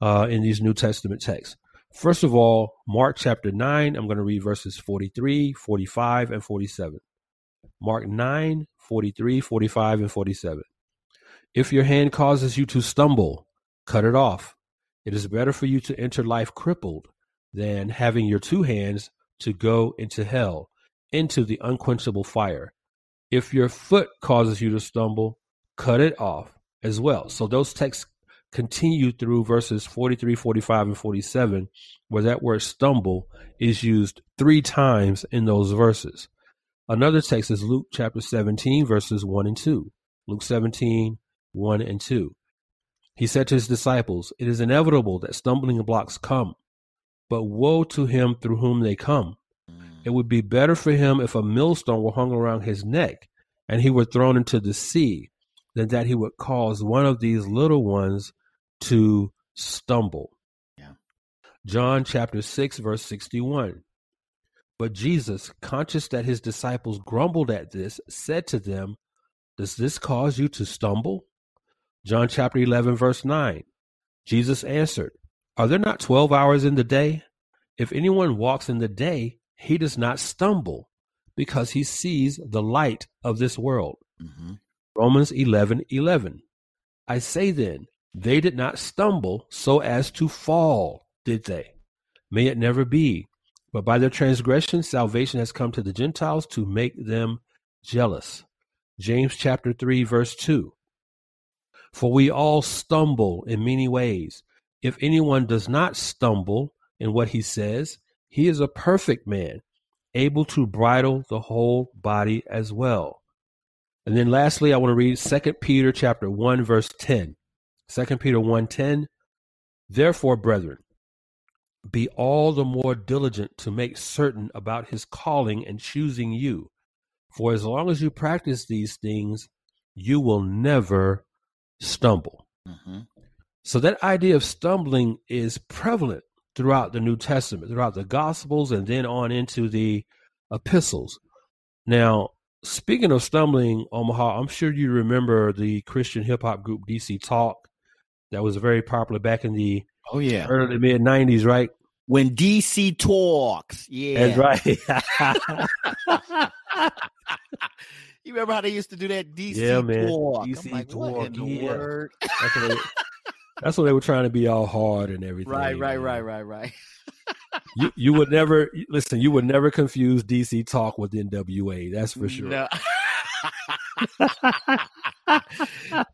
uh, in these New Testament texts. First of all, Mark chapter 9, I'm going to read verses 43, 45, and 47. Mark 9, 43, 45, and 47. If your hand causes you to stumble, cut it off. It is better for you to enter life crippled than having your two hands to go into hell, into the unquenchable fire. If your foot causes you to stumble, cut it off as well. So those texts continue through verses 43, 45, and 47, where that word stumble is used three times in those verses. Another text is Luke chapter 17, verses 1 and 2. Luke 17, 1 and 2. He said to his disciples, It is inevitable that stumbling blocks come, but woe to him through whom they come. It would be better for him if a millstone were hung around his neck and he were thrown into the sea than that he would cause one of these little ones to stumble. Yeah. John chapter 6, verse 61. But Jesus, conscious that his disciples grumbled at this, said to them, Does this cause you to stumble? John chapter 11, verse 9. Jesus answered, Are there not 12 hours in the day? If anyone walks in the day, he does not stumble because he sees the light of this world. Mm-hmm. Romans 11, 11. I say then, they did not stumble so as to fall, did they? May it never be. But by their transgression, salvation has come to the Gentiles to make them jealous. James chapter 3, verse 2. For we all stumble in many ways. If anyone does not stumble in what he says, he is a perfect man, able to bridle the whole body as well. And then lastly, I want to read 2 Peter chapter 1, verse 10. 2 Peter 1 10. Therefore, brethren, be all the more diligent to make certain about his calling and choosing you. For as long as you practice these things, you will never stumble. Mm-hmm. So that idea of stumbling is prevalent throughout the New Testament, throughout the Gospels, and then on into the epistles. Now, speaking of stumbling, Omar, I'm sure you remember the Christian hip hop group DC Talk that was very popular back in the Oh yeah. early mid 90s, right? When DC talks, yeah. That's right. you remember how they used to do that DC Yeah, man. talk? DC I'm like, what in talk, the yeah. word? that's, what they, that's what they were trying to be all hard and everything. Right, right, man. right, right, right. You you would never listen. You would never confuse DC Talk with NWA. That's for sure. No.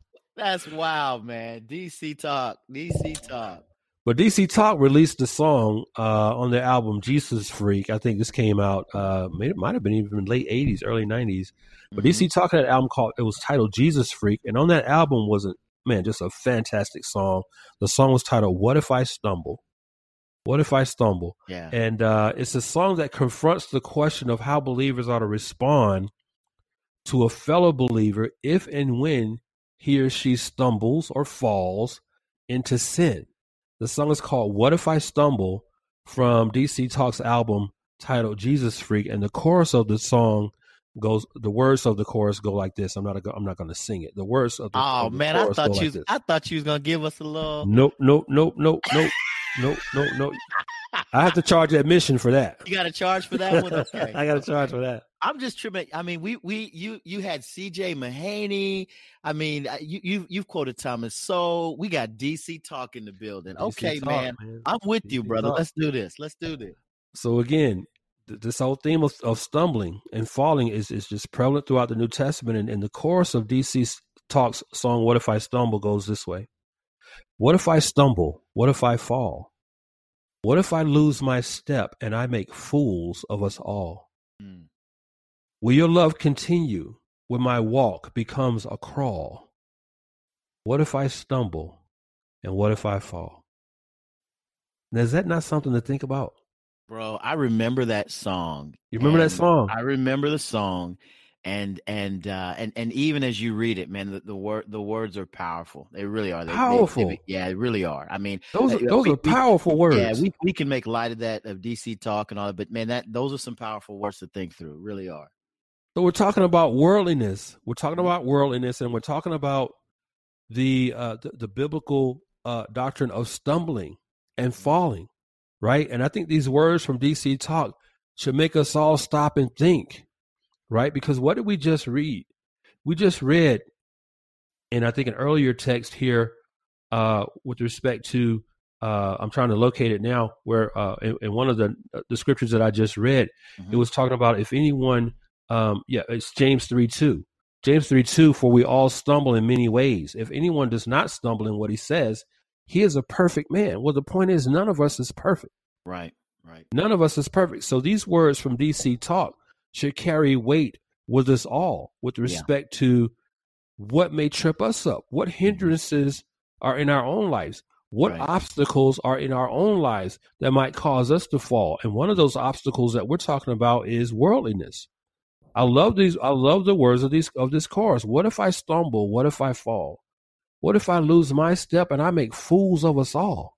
That's wild, man. DC talk, DC talk. But DC Talk released the song uh, on their album Jesus Freak. I think this came out. Uh, it might have been even late '80s, early '90s. But Mhm. DC Talk had an album called. It was titled Jesus Freak, and on that album was a man, just a fantastic song. The song was titled "What If I Stumble." What if I stumble? Yeah. And uh, it's a song that confronts the question of how believers ought to respond to a fellow believer if and when he or she stumbles or falls into sin. The song is called What If I Stumble from DC Talk's album titled Jesus Freak. And the chorus of the song goes, the words of the chorus go like this. I'm not, I'm not going to sing it. The words of the, Oh of the man, I chorus go thought like you was, this. I thought you was gonna give us a little. Nope, nope, nope, nope, nope, nope, nope, nope. I have to charge admission for that. You got to charge for that one. Okay. I got to charge for that. I'm just tripping. I mean, we we you you had C.J. Mahaney. I mean, I- you you you've quoted Thomas. So we got DC talk in the building. DC Okay, Talk, man. I'm with you, brother. Talk. Let's do this. Let's do this. So again, th- this whole theme of, of stumbling and falling is, is just prevalent throughout the New Testament. And, and the chorus of DC Talk's song, What If I Stumble, goes this way What if I stumble? What if I fall? What if I lose my step and I make fools of us all? Mm. Will your love continue when my walk becomes a crawl? What if I stumble and what if I fall? Now, is that not something to think about? Bro, I remember that song. You remember that song? I remember the song, and and uh, and and even as you read it, man, the, the word the words are powerful. They really are. They, they- they- Powerful. yeah, they really are. I mean, Those uh, are, those we- are we- powerful words. yeah, we we can make light of that of DC talk and all that, but man, that those are some powerful words to think through. Really are. So we're talking about worldliness. We're talking about worldliness, and we're talking about the uh, the, the biblical uh, doctrine of stumbling and falling, right? And I think these words from DC Talk should make us all stop and think, right? Because what did we just read? We just read, and I think an earlier text here uh, with respect to uh, I'm trying to locate it now. Where uh, in, in, one of the uh, the scriptures that I just read, mm-hmm. it was talking about if anyone, um, yeah, it's James three two. James three two. For we all stumble in many ways. If anyone does not stumble in what he says, he is a perfect man. Well, the point is, none of us is perfect. Right. Right. None of us is perfect. So these words from DC Talk should carry weight with us all with respect yeah. to what may trip us up, what mm-hmm. hindrances are in our own lives, what right. obstacles are in our own lives that might cause us to fall. And one of those obstacles that we're talking about is worldliness. I love these I love the words of these of this chorus. What if I stumble? What if I fall? What if I lose my step and I make fools of us all?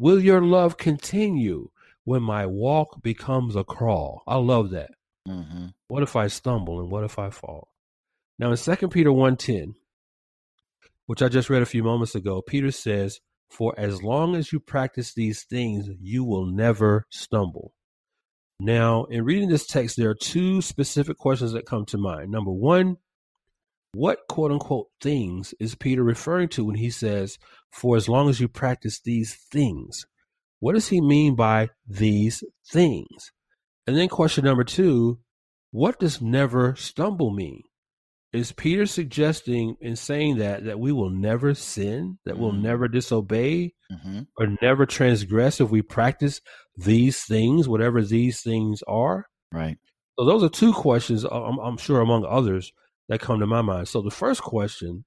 Will your love continue when my walk becomes a crawl? I love that. Mm-hmm. What if I stumble and what if I fall? Now in Second Peter 1.10, which I just read a few moments ago, Peter says, For as long as you practice these things, you will never stumble. Now, in reading this text, there are two specific questions that come to mind. Number one, what quote unquote things is Peter referring to when he says, For as long as you practice these things? What does he mean by these things? And then question number two, what does never stumble mean? Is Peter suggesting in saying that that we will never sin, that mm-hmm. we'll never disobey, mm-hmm. or never transgress if we practice these things, whatever these things are? Right. So those are two questions, uh, I'm, I'm sure, among others, that come to my mind. So the first question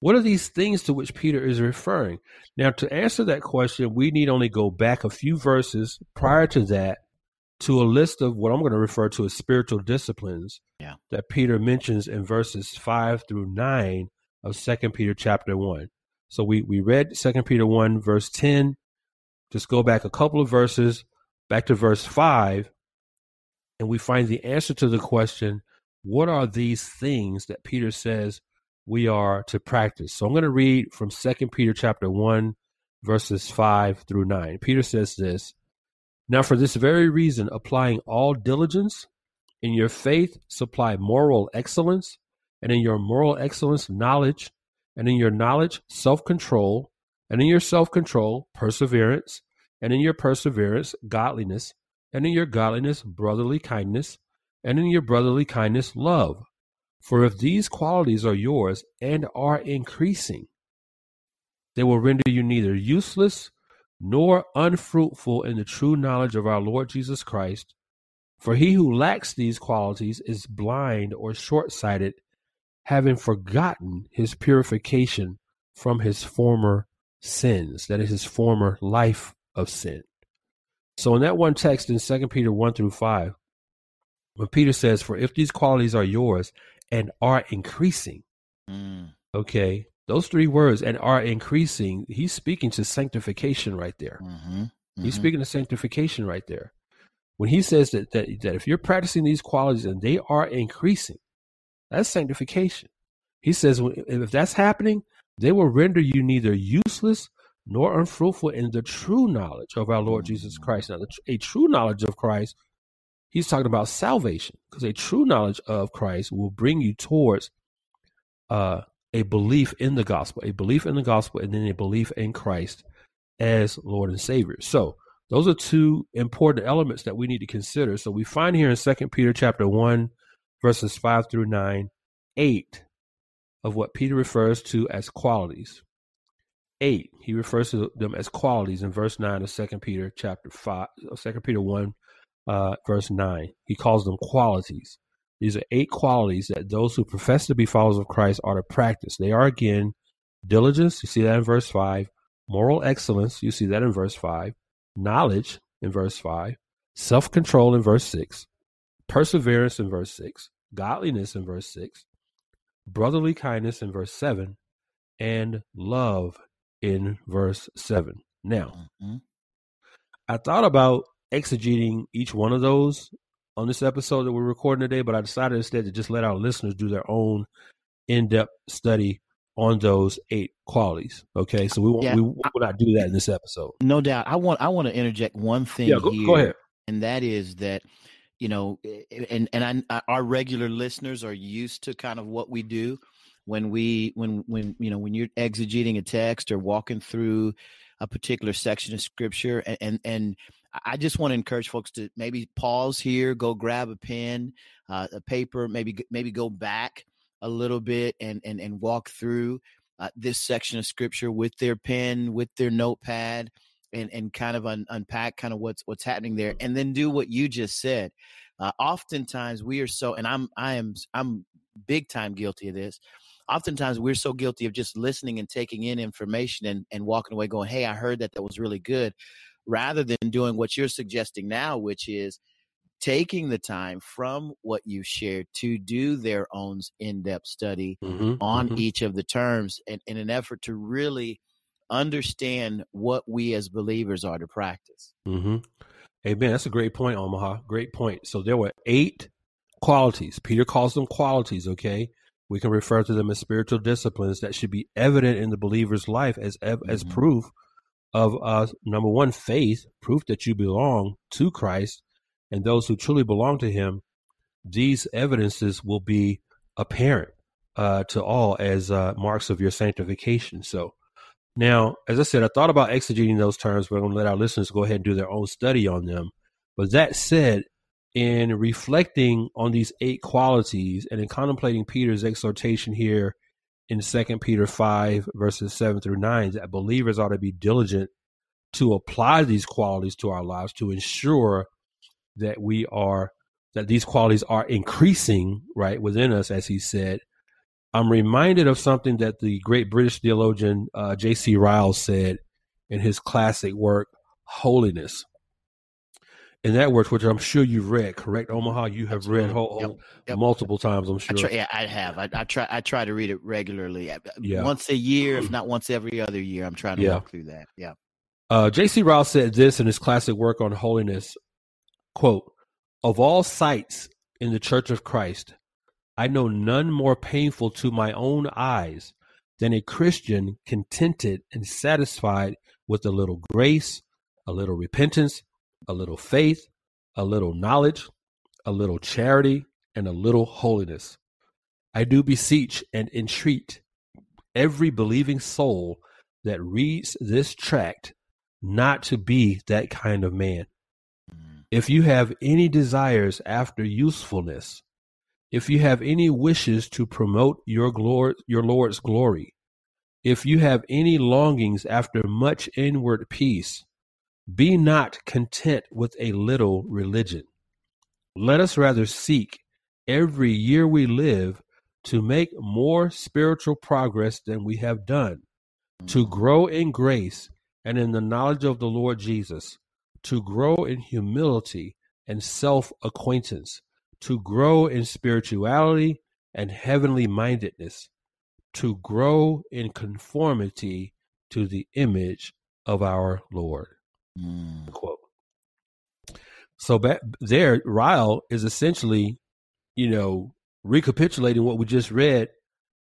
what are these things to which Peter is referring? Now, to answer that question, we need only go back a few verses prior to that to a list of what I'm going to refer to as spiritual disciplines yeah. that Peter mentions in verses 5 through 9 of Second Peter chapter 1. So we, we read Second Peter 1, verse 10. Just go back a couple of verses, back to verse 5, and we find the answer to the question what are these things that Peter says we are to practice? So I'm going to read from Second Peter chapter 1, verses 5 through 9. Peter says this now, for this very reason, applying all diligence, in your faith, supply moral excellence, and in your moral excellence, knowledge, and in your knowledge, self control, and in your self control, perseverance, and in your perseverance, godliness, and in your godliness, brotherly kindness, and in your brotherly kindness, love. For if these qualities are yours and are increasing, they will render you neither useless nor unfruitful in the true knowledge of our Lord Jesus Christ. For he who lacks these qualities is blind or short sighted, having forgotten his purification from his former sins, that is, his former life of sin. So, in that one text in 2 Peter 1 through 5, when Peter says, For if these qualities are yours and are increasing, mm. okay, those three words and are increasing, he's speaking to sanctification right there. Mm-hmm. Mm-hmm. He's speaking to sanctification right there. When he says that, that that if you're practicing these qualities and they are increasing, that's sanctification. He says if that's happening, they will render you neither useless nor unfruitful in the true knowledge of our Lord Jesus mm-hmm. Christ. Now, a true knowledge of Christ, he's talking about salvation, because a true knowledge of Christ will bring you towards uh, a belief in the gospel, a belief in the gospel, and then a belief in Christ as Lord and Savior. So those are two important elements that we need to consider. So we find here in Second Peter chapter one, verses five through nine, eight of what Peter refers to as qualities. Eight, he refers to them as qualities in verse nine of Second Peter chapter five, Second Peter one, uh, verse nine. He calls them qualities. These are eight qualities that those who profess to be followers of Christ are to practice. They are again diligence, you see that in verse 5, moral excellence, you see that in verse 5, knowledge in verse 5, self control in verse 6, perseverance in verse 6, godliness in verse 6, brotherly kindness in verse 7, and love in verse 7. Now, mm-hmm. I thought about exegeting each one of those on this episode that we're recording today, but I decided instead to just let our listeners do their own in-depth study on those eight qualities. Okay, so we won't, yeah, we will not do that in this episode. No doubt. I want I want to interject one thing yeah, go, here, go ahead. and that is that you know, and and I, our regular listeners are used to kind of what we do. when we when when you know when you're exegeting a text or walking through a particular section of scripture and and, and I just want to encourage folks to maybe pause here, go grab a pen, uh, a paper, maybe maybe go back a little bit and and and walk through uh, this section of scripture with their pen, with their notepad, and and kind of un, unpack kind of what's what's happening there, and then do what you just said. Uh, oftentimes we are so, and I'm I am I'm big time guilty of this. Oftentimes we're so guilty of just listening and taking in information and and walking away going, "Hey, I heard that that was really good," rather than doing what you're suggesting now, which is taking the time from what you shared to do their own in-depth study mm-hmm, on mm-hmm. each of the terms in, in an effort to really understand what we as believers are to practice. Mm-hmm. Amen. That's a great point, Omar. Great point. So there were eight qualities. Peter calls them qualities, okay? We can refer to them as spiritual disciplines that should be evident in the believer's life as as mm-hmm. proof of uh, number one, faith, proof that you belong to Christ and those who truly belong to Him. These evidences will be apparent uh, to all as uh, marks of your sanctification. So, now, as I said, I thought about exegeting those terms, I'm going to let our listeners go ahead and do their own study on them. But that said, in reflecting on these eight qualities and in contemplating Peter's exhortation here in Second Peter 5, verses 7 through 9, that believers ought to be diligent to apply these qualities to our lives to ensure that we are that these qualities are increasing right within us as he said I'm reminded of something that the great British theologian uh, J.C. Ryle said in his classic work, Holiness. In that work, which I'm sure you've read, correct, Omar? You have Absolutely. read whole, yep. Yep. multiple times, I'm sure. I try, yeah, I have. I, I, try. I try to read it regularly, yeah. once a year, if not once every other year. I'm trying to yeah. walk through that. Yeah. Uh, J.C. Ryle said this in his classic work on holiness: "Quote: Of all sights in the Church of Christ, I know none more painful to my own eyes than a Christian contented and satisfied with a little grace, a little repentance, a little faith, a little knowledge, a little charity, and a little holiness. I do beseech and entreat every believing soul that reads this tract not to be that kind of man. Mm. If you have any desires after usefulness, if you have any wishes to promote your glory, your Lord's glory, if you have any longings after much inward peace, be not content with a little religion. Let us rather seek every year we live to make more spiritual progress than we have done, to mm. grow in grace and in the knowledge of the Lord Jesus, to grow in humility and self acquaintance to grow in spirituality and heavenly mindedness, to grow in conformity to the image of our Lord. Mm. Quote. So back there, Ryle is essentially, you know, recapitulating what we just read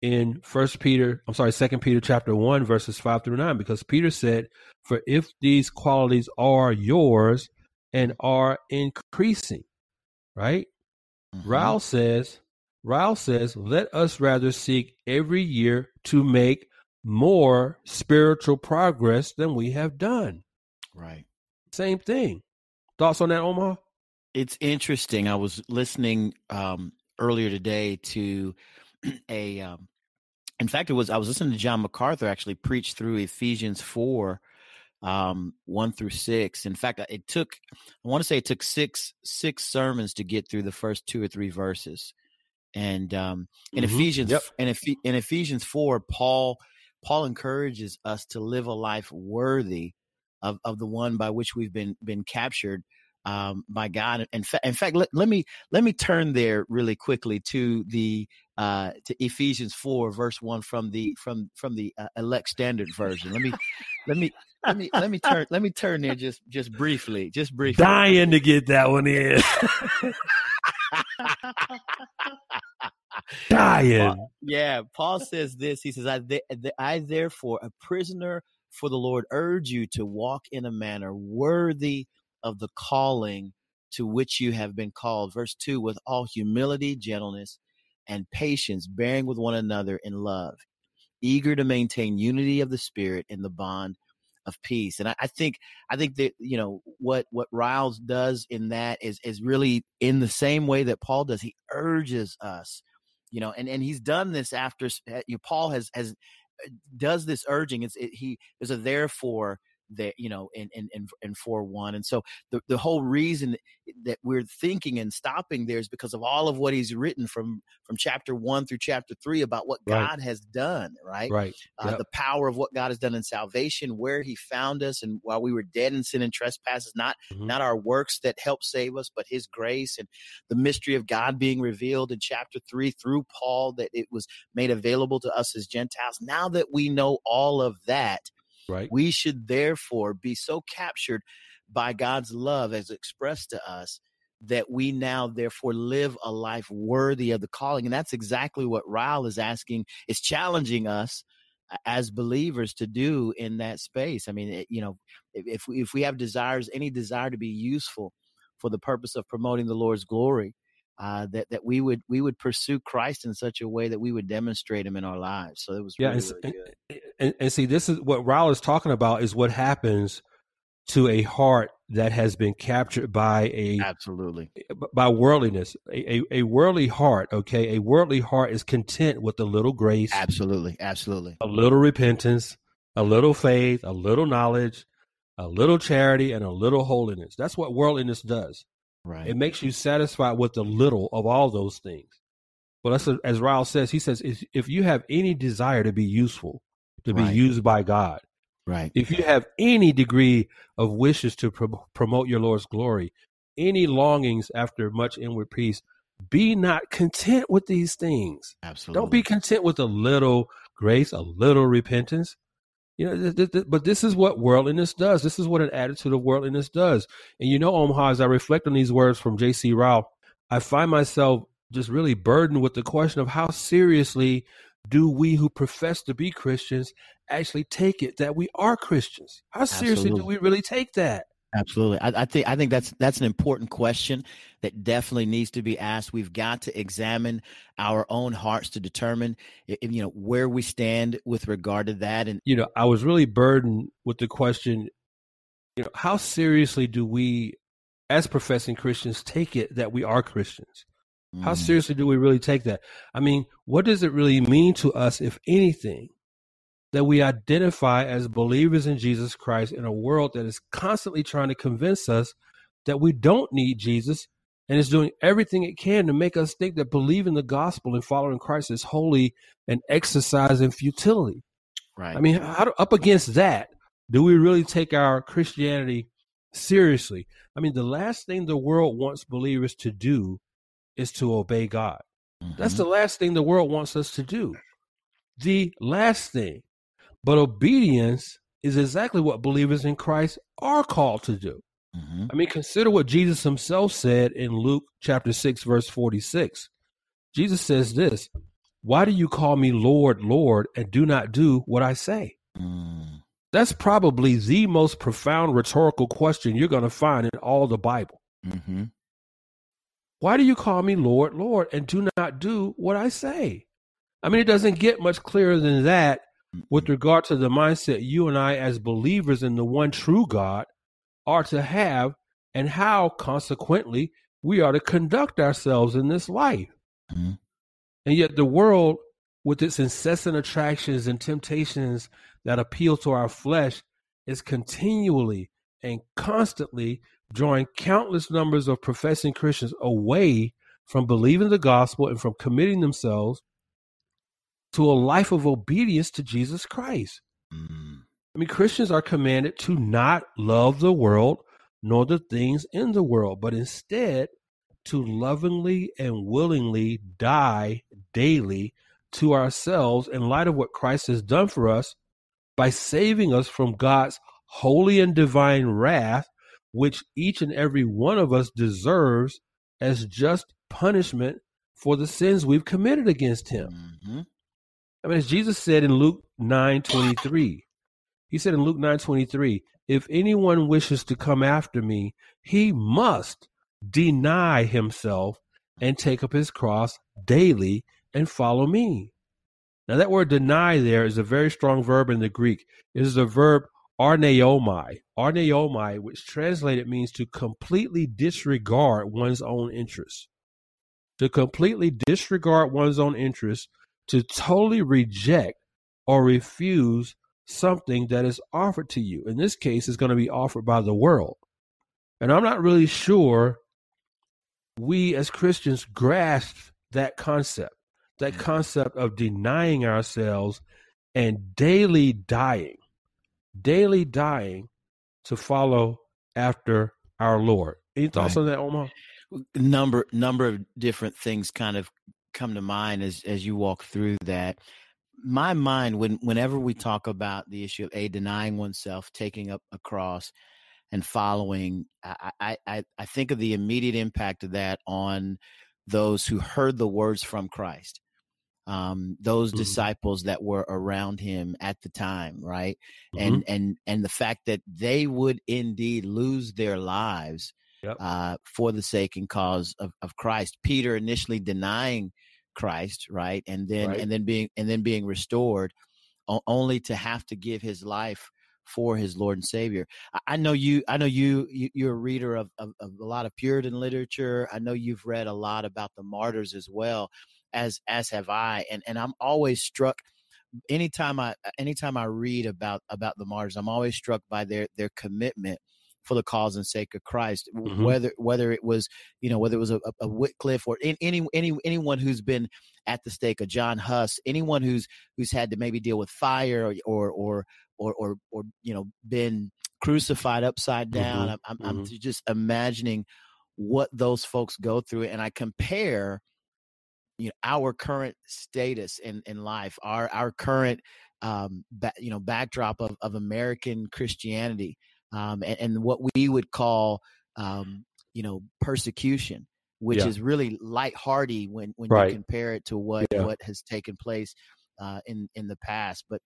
in First Peter, I'm sorry, Second Peter chapter one, verses five through nine, because Peter said, "For if these qualities are yours and are increasing, right? Mm-hmm. Ryle says, Ryle says, let us rather seek every year to make more spiritual progress than we have done. Right. Same thing. Thoughts on that, Omar? It's interesting. I was listening um, earlier today to a. Um, in fact, it was I was listening to John MacArthur actually preach through Ephesians four um, one through six. In fact, it took I want to say it took six six sermons to get through the first two or three verses. And um, in mm-hmm. Ephesians yep. in, Eph- in Ephesians four, Paul Paul encourages us to live a life worthy of, of the one by which we've been been captured um, by God. In, fa- in fact, let, let me let me turn there really quickly to the uh, to Ephesians four verse one from the from from the uh, elect standard version. Let me let me let me let me turn let me turn there just just briefly, just briefly. Dying to get that one in. Dying. yeah, Paul says this. He says, "I I therefore, a prisoner for the Lord, urge you to walk in a manner worthy of the calling to which you have been called." Verse two, with all humility, gentleness, and patience, bearing with one another in love, eager to maintain unity of the spirit in the bond of peace. And I, I, think I think that you know what what Riles does in that is is really in the same way that Paul does. He urges us, you know, and and he's done this after you know, Paul has has uh, does this urging. It's it, he there's a therefore that you know in in in, in four one and so the, the whole reason that we're thinking and stopping there is because of all of what he's written from from chapter one through chapter three about what right. god has done right right uh, yep. the power of what god has done in salvation where he found us and while we were dead in sin and trespasses not mm-hmm. not our works that help save us but his grace and the mystery of god being revealed in chapter three through paul that it was made available to us as gentiles now that we know all of that Right. We should therefore be so captured by God's love as expressed to us that we now therefore live a life worthy of the calling. And that's exactly what Ryle is asking, is challenging us as believers to do in that space. I mean, it, you know, if if we have desires, any desire to be useful for the purpose of promoting the Lord's glory, uh, that that we would we would pursue Christ in such a way that we would demonstrate Him in our lives. So it was yeah, really, and, really and, and, see, this is what Ryle is talking about is what happens to a heart that has been captured by a absolutely by worldliness. A, a, a worldly heart, okay, a worldly heart is content with a little grace, absolutely, absolutely, a little repentance, a little faith, a little knowledge, a little charity, and a little holiness. That's what worldliness does. Right. It makes you satisfied with the little of all those things. That's a, as Ryle says. He says if, if you have any desire to be useful, to right. be used by God, right? If you have any degree of wishes to pro- promote your Lord's glory, any longings after much inward peace, be not content with these things. Absolutely. Don't be content with a little grace, a little repentance. You know, th- th- th- but this is what worldliness does. This is what an attitude of worldliness does. And you know, Omar, as I reflect on these words from J.C. Ryle, I find myself just really burdened with the question of how seriously do we who profess to be Christians actually take it that we are Christians? How seriously Absolutely. do we really take that? Absolutely. I, I, think I think that's that's an important question that definitely needs to be asked. We've got to examine our own hearts to determine if, you know where we stand with regard to that. And you know, I was really burdened with the question, you know, how seriously do we as professing Christians take it that we are Christians? Mm. How seriously do we really take that? I mean, what does it really mean to us if anything? That we identify as believers in Jesus Christ in a world that is constantly trying to convince us that we don't need Jesus and is doing everything it can to make us think that believing the gospel and following Christ is holy and exercise in futility. Right. I mean, how, up against that, do we really take our Christianity seriously? I mean, the last thing the world wants believers to do is to obey God. Mm-hmm. That's the last thing the world wants us to do. The last thing. But obedience is exactly what believers in Christ are called to do. Mm-hmm. I mean, consider what Jesus himself said in Luke chapter 6, verse 46. Jesus says this Why do you call me Lord, Lord, and do not do what I say? Mm. That's probably the most profound rhetorical question you're going to find in all the Bible. Mm-hmm. Why do you call me Lord, Lord, and do not do what I say? I mean, it doesn't get much clearer than that with regard to the mindset you and I, as believers in the one true God, are to have, and how, consequently, we are to conduct ourselves in this life. Mm-hmm. And yet, the world, with its incessant attractions and temptations that appeal to our flesh, is continually and constantly drawing countless numbers of professing Christians away from believing the gospel and from committing themselves to a life of obedience to Jesus Christ. Mm. I mean, Christians are commanded to not love the world nor the things in the world, but instead to lovingly and willingly die daily to ourselves in light of what Christ has done for us by saving us from God's holy and divine wrath, which each and every one of us deserves as just punishment for the sins we've committed against Him. Mm-hmm. I mean, as Jesus said in Luke nine twenty three, he said in Luke nine twenty three, if anyone wishes to come after me, he must deny himself and take up his cross daily and follow me. Now, that word deny there is a very strong verb in the Greek. It is a verb arneomai. Arneomai, which translated means to completely disregard one's own interests. To completely disregard one's own interests, to totally reject or refuse something that is offered to you. In this case, it's going to be offered by the world. And I'm not really sure we as Christians grasp that concept, that mm. concept of denying ourselves and daily dying, daily dying to follow after our Lord. Any thoughts right. on that, Omar? Number number of different things kind of come to mind as as you walk through that. My mind, when whenever we talk about the issue of a denying oneself, taking up a cross, and following, I, I, I think of the immediate impact of that on those who heard the words from Christ. Um, those mm-hmm. disciples that were around him at the time, right? Mm-hmm. And and and the fact that they would indeed lose their lives yep. uh, for the sake and cause of, of Christ. Peter initially denying Christ, right, and then right. and then being and then being restored, only to have to give his life for his Lord and Savior. I know you. I know you. you are a reader of, of, of a lot of Puritan literature. I know you've read a lot about the martyrs as well, as as have I. And and I'm always struck. Anytime I anytime I read about about the martyrs, I'm always struck by their their commitment for the cause and sake of Christ. Mm-hmm. Whether whether it was you know whether it was a, a Wycliffe or any any anyone who's been at the stake, a John Huss, anyone who's who's had to maybe deal with fire or or or or or, or you know been crucified upside down. Mm-hmm. I'm, I'm, mm-hmm. I'm just imagining what those folks go through, and I compare you know our current status in in life, our our current um, ba- you know backdrop of of American Christianity um, and, and, what we would call um, you know persecution which yeah. is really lighthearted when when right. you compare it to what yeah. what has taken place uh, in in the past but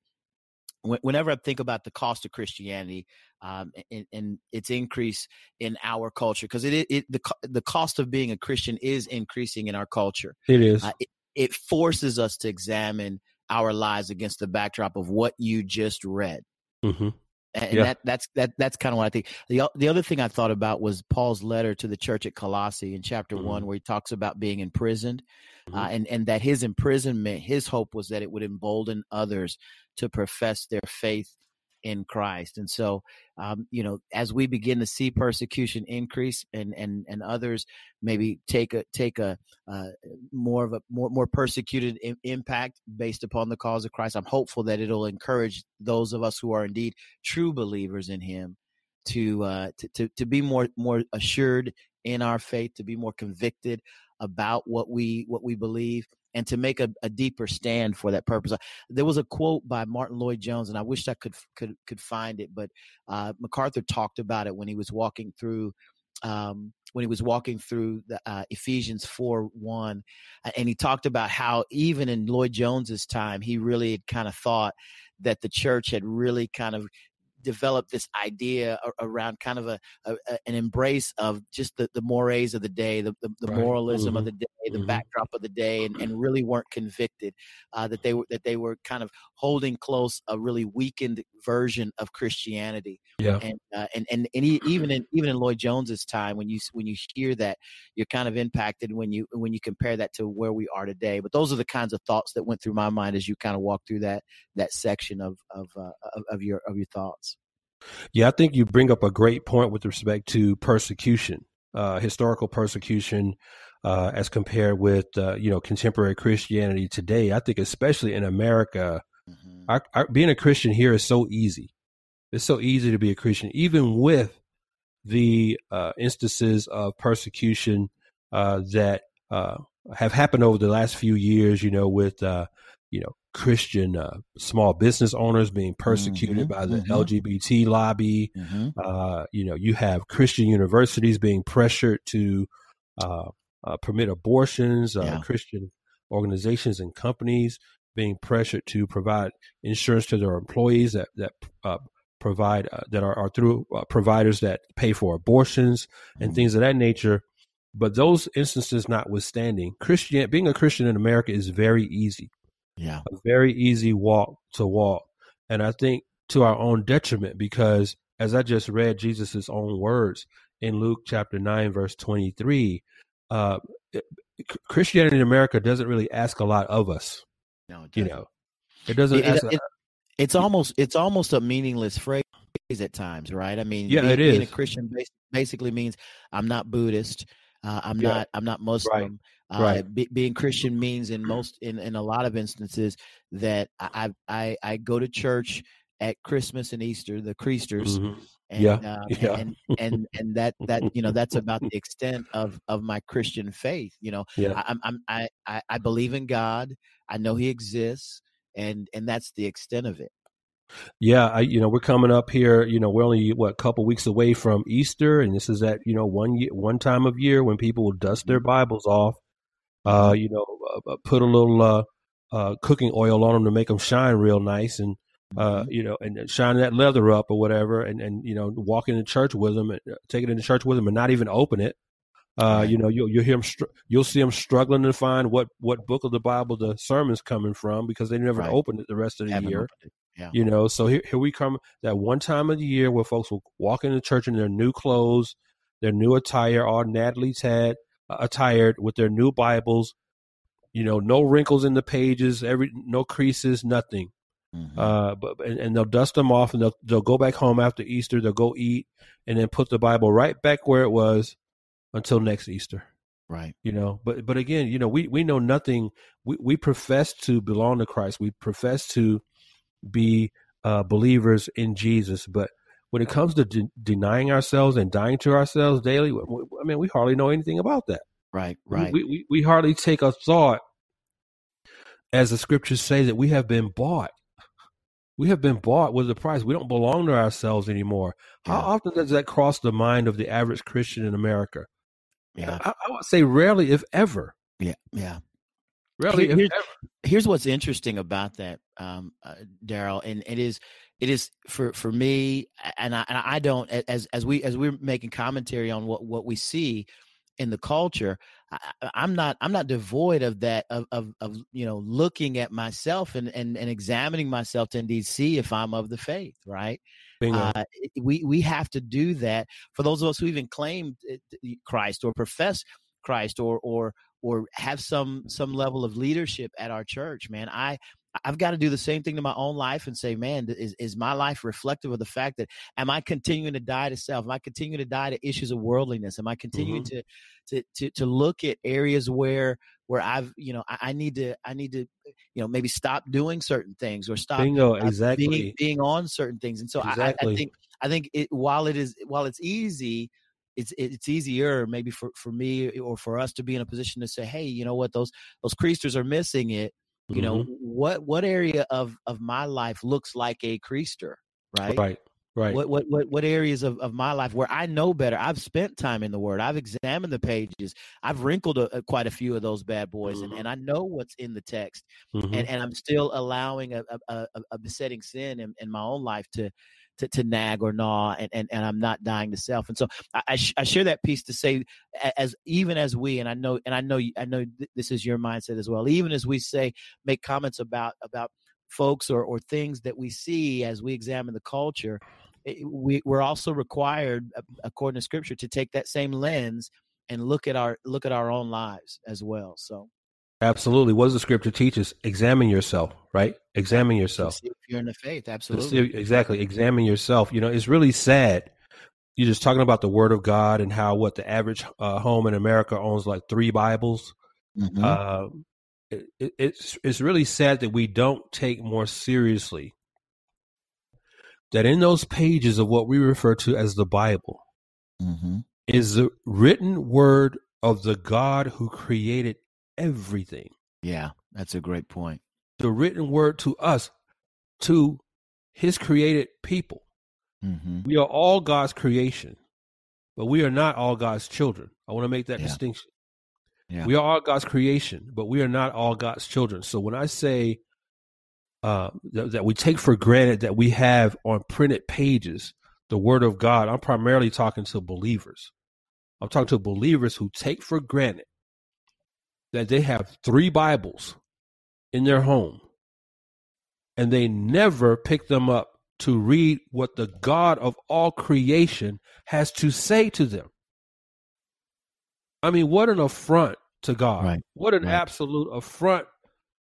whenever I think about the cost of Christianity um, and, and, its increase in our culture, because it, it, the the cost of being a Christian is increasing in our culture. It is. Uh, it, it, forces us to examine our lives against the backdrop of what you just read. Mm-hmm and yeah. that that's that that's kind of what I think. the The other thing I thought about was Paul's letter to the church at Colossae in chapter mm-hmm. one, where he talks about being imprisoned, uh, mm-hmm. uh, and and that his imprisonment, his hope was that it would embolden others to profess their faith in Christ. And so, um, you know, as we begin to see persecution increase and and and others maybe take a take a uh, more of a more more persecuted impact based upon the cause of Christ, I'm hopeful that it'll encourage those of us who are indeed true believers in Him to uh, to, to to be more more assured in our faith, to be more convicted about what we what we believe and to make a, a, deeper stand for that purpose. There was a quote by Martyn Lloyd-Jones, and I wish I could could could find it, but uh, MacArthur talked about it when he was walking through. Um, when he was walking through the uh, Ephesians 4 1, and he talked about how even in Lloyd Jones's time, he really had kind of thought that the church had really kind of developed this idea around kind of a, a, an embrace of just the, the mores of the day, the, the, the right. moralism mm-hmm. of the day, the mm-hmm. backdrop of the day, and, and really weren't convicted uh, that they were that they were kind of holding close a really weakened version of Christianity. Yeah, and uh, and and, and even in even in Lloyd Jones's time, when you when you hear that, you're kind of impacted when you when you compare that to where we are today. But those are the kinds of thoughts that went through my mind as you kind of walk through that that section of of uh, of, of your of your thoughts. Yeah, I think you bring up a great point with respect to persecution, uh, historical persecution, uh, as compared with uh, you know contemporary Christianity today. I think, especially in America, mm-hmm. our, our, being a Christian here is so easy. It's so easy to be a Christian, even with the uh, instances of persecution uh, that uh, have happened over the last few years. You know, with you know Christian uh, small business owners being persecuted mm-hmm, by the mm-hmm. LGBT lobby. Mm-hmm. Uh, you know, you have Christian universities being pressured to uh, uh permit abortions. Uh, yeah. Christian organizations and companies being pressured to provide insurance to their employees that that uh, provide that are, are through providers that pay for abortions and mm-hmm. things of that nature. But those instances notwithstanding, Christian being a Christian in America is very easy. Yeah. A very easy walk to walk. And I think to our own detriment because as I just read Jesus' own words in Luke chapter 9, verse 23, uh, Christianity in America doesn't really ask a lot of us. No, it You know, it doesn't It- it- it's almost it's almost a meaningless phrase at times, right? I mean, Yeah, being, it being a. Christian basically means I'm not Buddhist, uh, I'm Yeah. not I'm not Muslim. Uh, Right. be, being Christian means in most in, in a lot of instances that I I I go to church at Christmas and Easter, the Creasters, Mhm. and Yeah, uh, yeah. and and and that that you know that's about the extent of of my Christian faith. You know, Yeah. I, I'm I'm I, I I believe in God. I know He exists, and and that's the extent of it. Yeah, I, you know, we're coming up here. You know, we're only what a couple weeks away from Easter, and this is that you know one year, one time of year when people will dust their Bibles off. Uh, you know, uh, uh, put a little uh, uh, cooking oil on them to make them shine real nice, and uh, Mhm. you know, and shine that leather up or whatever, and and you know, walk into church with them, and take it into church with them, and not even open it. Uh, you know, you'll you'll hear them, str- you'll see them struggling to find what what book of the Bible the sermon's coming from because they never Right. opened it the rest of the Haven't year. Yeah. You know, so here, here we come that one time of the year where folks will walk into church in their new clothes, their new attire, all Natalie's uh, attired with their new Bibles. You know, no wrinkles in the pages, every no creases, nothing. Mhm. Uh, but and, and they'll dust them off and they'll they'll go back home after Easter. They'll go eat and then put the Bible right back where it was until next Easter right. you know but but again you know we we know nothing we we profess to belong to christ we profess to be uh believers in jesus but when it comes to de- denying ourselves and dying to ourselves daily I mean we hardly know anything about that Right. Right. we, we, we hardly take a thought as the scriptures say that we have been bought we have been bought with a price we don't belong to ourselves anymore how often does that cross the mind of the average christian in america yeah. I, I would say rarely if ever Yeah. Yeah. rarely Here- if here's- ever here's what's interesting about that, um, uh, Darrell, and it is it is for for me, and I and I don't as as we as we're making commentary on what what we see in the culture. I, I'm not I'm not devoid of that of of, of you know looking at myself and, and and examining myself to indeed see if I'm of the faith, right? Uh, we we have to do that for those of us who even claim Christ or profess Christ or or or have some some level of leadership at our church. Man, I I've got to do the same thing to my own life and say, man, is is my life reflective of the fact that am I continuing to die to self? Am I continuing to die to issues of worldliness? Am I continuing to to to to look at areas where where I've you know I, I need to I need to you know maybe stop doing certain things or stop Bingo, uh, exactly. being being on certain things. And so I- I, I think I think it while it is while it's easy, it's it's easier maybe for for me or for us to be in a position to say, hey, you know what, those those creasters are missing it. You know Mhm. what what area of of my life looks like a creaster, right? right, right. What, what what what areas of, of my life where I know better? I've spent time in the Word. I've examined the pages. I've wrinkled a, a- quite a few of those bad boys, and, Mhm. and I know what's in the text Mhm. and, and I'm still allowing a, a, a, a besetting sin in, in my own life to, to to nag or gnaw, and, and, and I'm not dying to self. And so I, I, sh- I share that piece to say, as even as we, and I know, and I know, I know th- this is your mindset as well. Even as we say, make comments about about folks or or things that we see as we examine the culture. it- We, we're also required, according to Scripture, to take that same lens and look at our look at our own lives as well. So, Absolutely. What does the scripture teach us? Examine yourself, right? Examine yourself. see if you're in the faith, absolutely. exactly. Examine yourself. You know, it's really sad. You're just talking about the word of God and how what the average uh, home in America owns like three Bibles. Mhm. Uh, it, it, it's it's really sad that we don't take more seriously that in those pages of what we refer to as the Bible Mm-hmm. is the written word of the God who created everything. Yeah, that's a great point. The written word to us, to his created people. Mm-hmm. We are all God's creation, but we are not all God's children. I want to make that Yeah. distinction. Yeah. We are all God's creation, but we are not all God's children. So when I say uh, that, that we take for granted that we have on printed pages the Word of God, I'm primarily talking to believers. I'm talking to believers who take for granted that they have three Bibles in their home and they never pick them up to read what the God of all creation has to say to them. I mean, what an affront to God. Right. What an Right. absolute affront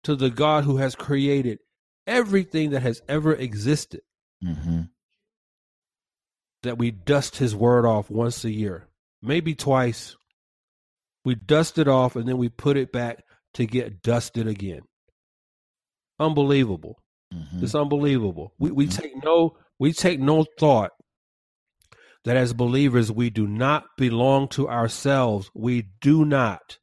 to the God who has created everything that has ever existed Mm-hmm. that we dust his word off once a year, maybe twice. We dust it off and then we put it back to get dusted again. Unbelievable. Mm-hmm. It's unbelievable. We we Mhm. take no we take no thought that as believers we do not belong to ourselves. We do not.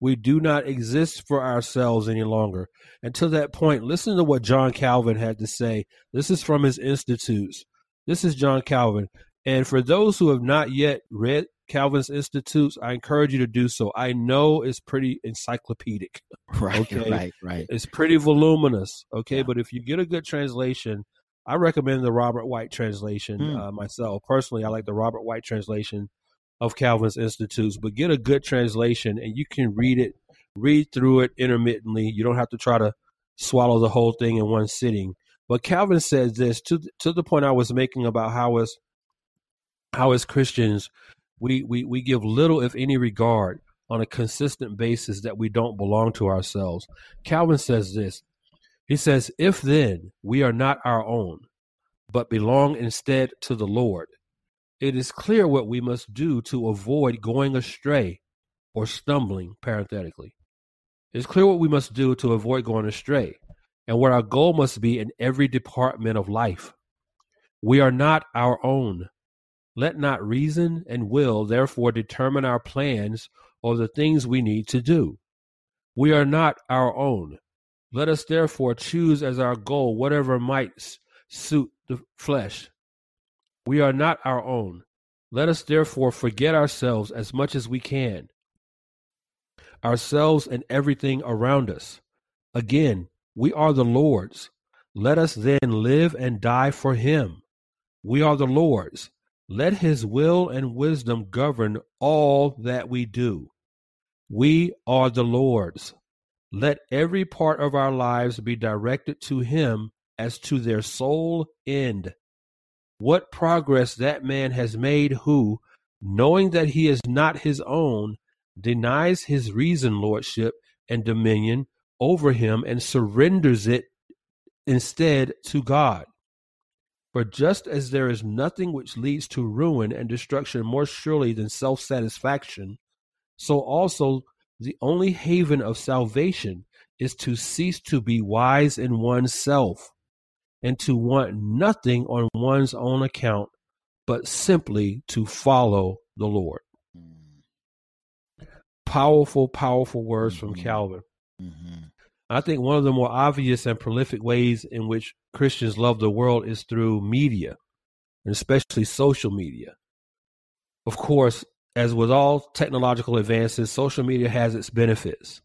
We do not exist for ourselves any longer. And to that point, listen to what John Calvin had to say. This is from his Institutes. This is John Calvin. And for those who have not yet read Calvin's Institutes, I encourage you to do so. I know it's pretty encyclopedic. Right, Okay. right, right. It's pretty voluminous, okay. Yeah. But if you get a good translation, I recommend the Robert White translation Mm. uh, myself. Personally, I like the Robert White translation of Calvin's Institutes. But get a good translation, and you can read it, read through it intermittently. You don't have to try to swallow the whole thing in one sitting. But Calvin says this to to the point I was making about how as how as Christians we we we give little if any regard on a consistent basis that we don't belong to ourselves. Calvin says this. He says, If then we are not our own, but belong instead to the Lord, it is clear what we must do to avoid going astray or stumbling, parenthetically. It's clear what we must do to avoid going astray and what our goal must be in every department of life. We are not our own. Let not reason and will therefore determine our plans or the things we need to do. We are not our own. Let us therefore choose as our goal whatever might suit the flesh. We are not our own. Let us therefore forget ourselves as much as we can, ourselves and everything around us. Again, we are the Lord's. Let us then live and die for Him. We are the Lord's. Let His will and wisdom govern all that we do. We are the Lord's. Let every part of our lives be directed to Him as to their sole end. What progress that man has made who, knowing that he is not his own, denies his reason, lordship, and dominion over him and surrenders it instead to God. For just as there is nothing which leads to ruin and destruction more surely than self satisfaction, so also the only haven of salvation is to cease to be wise in oneself and to want nothing on one's own account, but simply to follow the Lord. Powerful, powerful words from Mhm. Calvin. Mm-hmm. I think one of the more obvious and prolific ways in which Christians love the world is through media, and especially social media. Of course, as with all technological advances, social media has its benefits.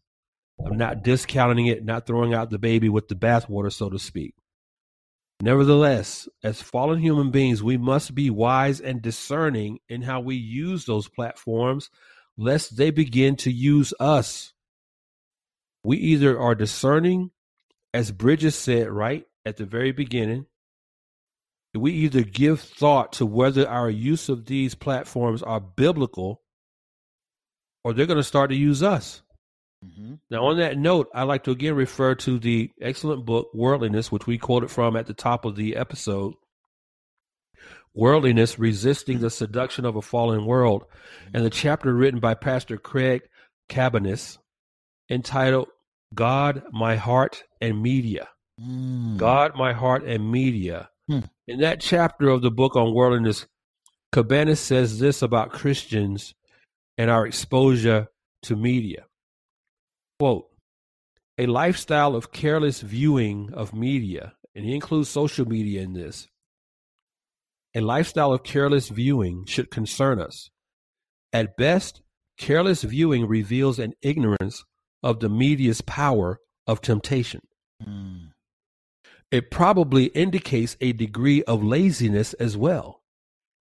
I'm not discounting it, not throwing out the baby with the bathwater, so to speak. Nevertheless, as fallen human beings, we must be wise and discerning in how we use those platforms, lest they begin to use us. We either are discerning, as Bridges said right at the very beginning, we either give thought to whether our use of these platforms are biblical or they're going to start to use us. Mm-hmm. Now, on that note, I'd like to again refer to the excellent book, Worldliness, which we quoted from at the top of the episode. Worldliness, Resisting the Seduction of a Fallen World, and the chapter written by Pastor Craig Cabaniss entitled God, My Heart, and Media. Mm. God, My Heart, and Media. Hmm. In that chapter of the book on worldliness, Cabaniss says this about Christians and our exposure to media. Quote, a lifestyle of careless viewing of media, and he includes social media in this. A lifestyle of careless viewing should concern us. At best, careless viewing reveals an ignorance of the media's power of temptation. Mm. It probably indicates a degree of laziness as well.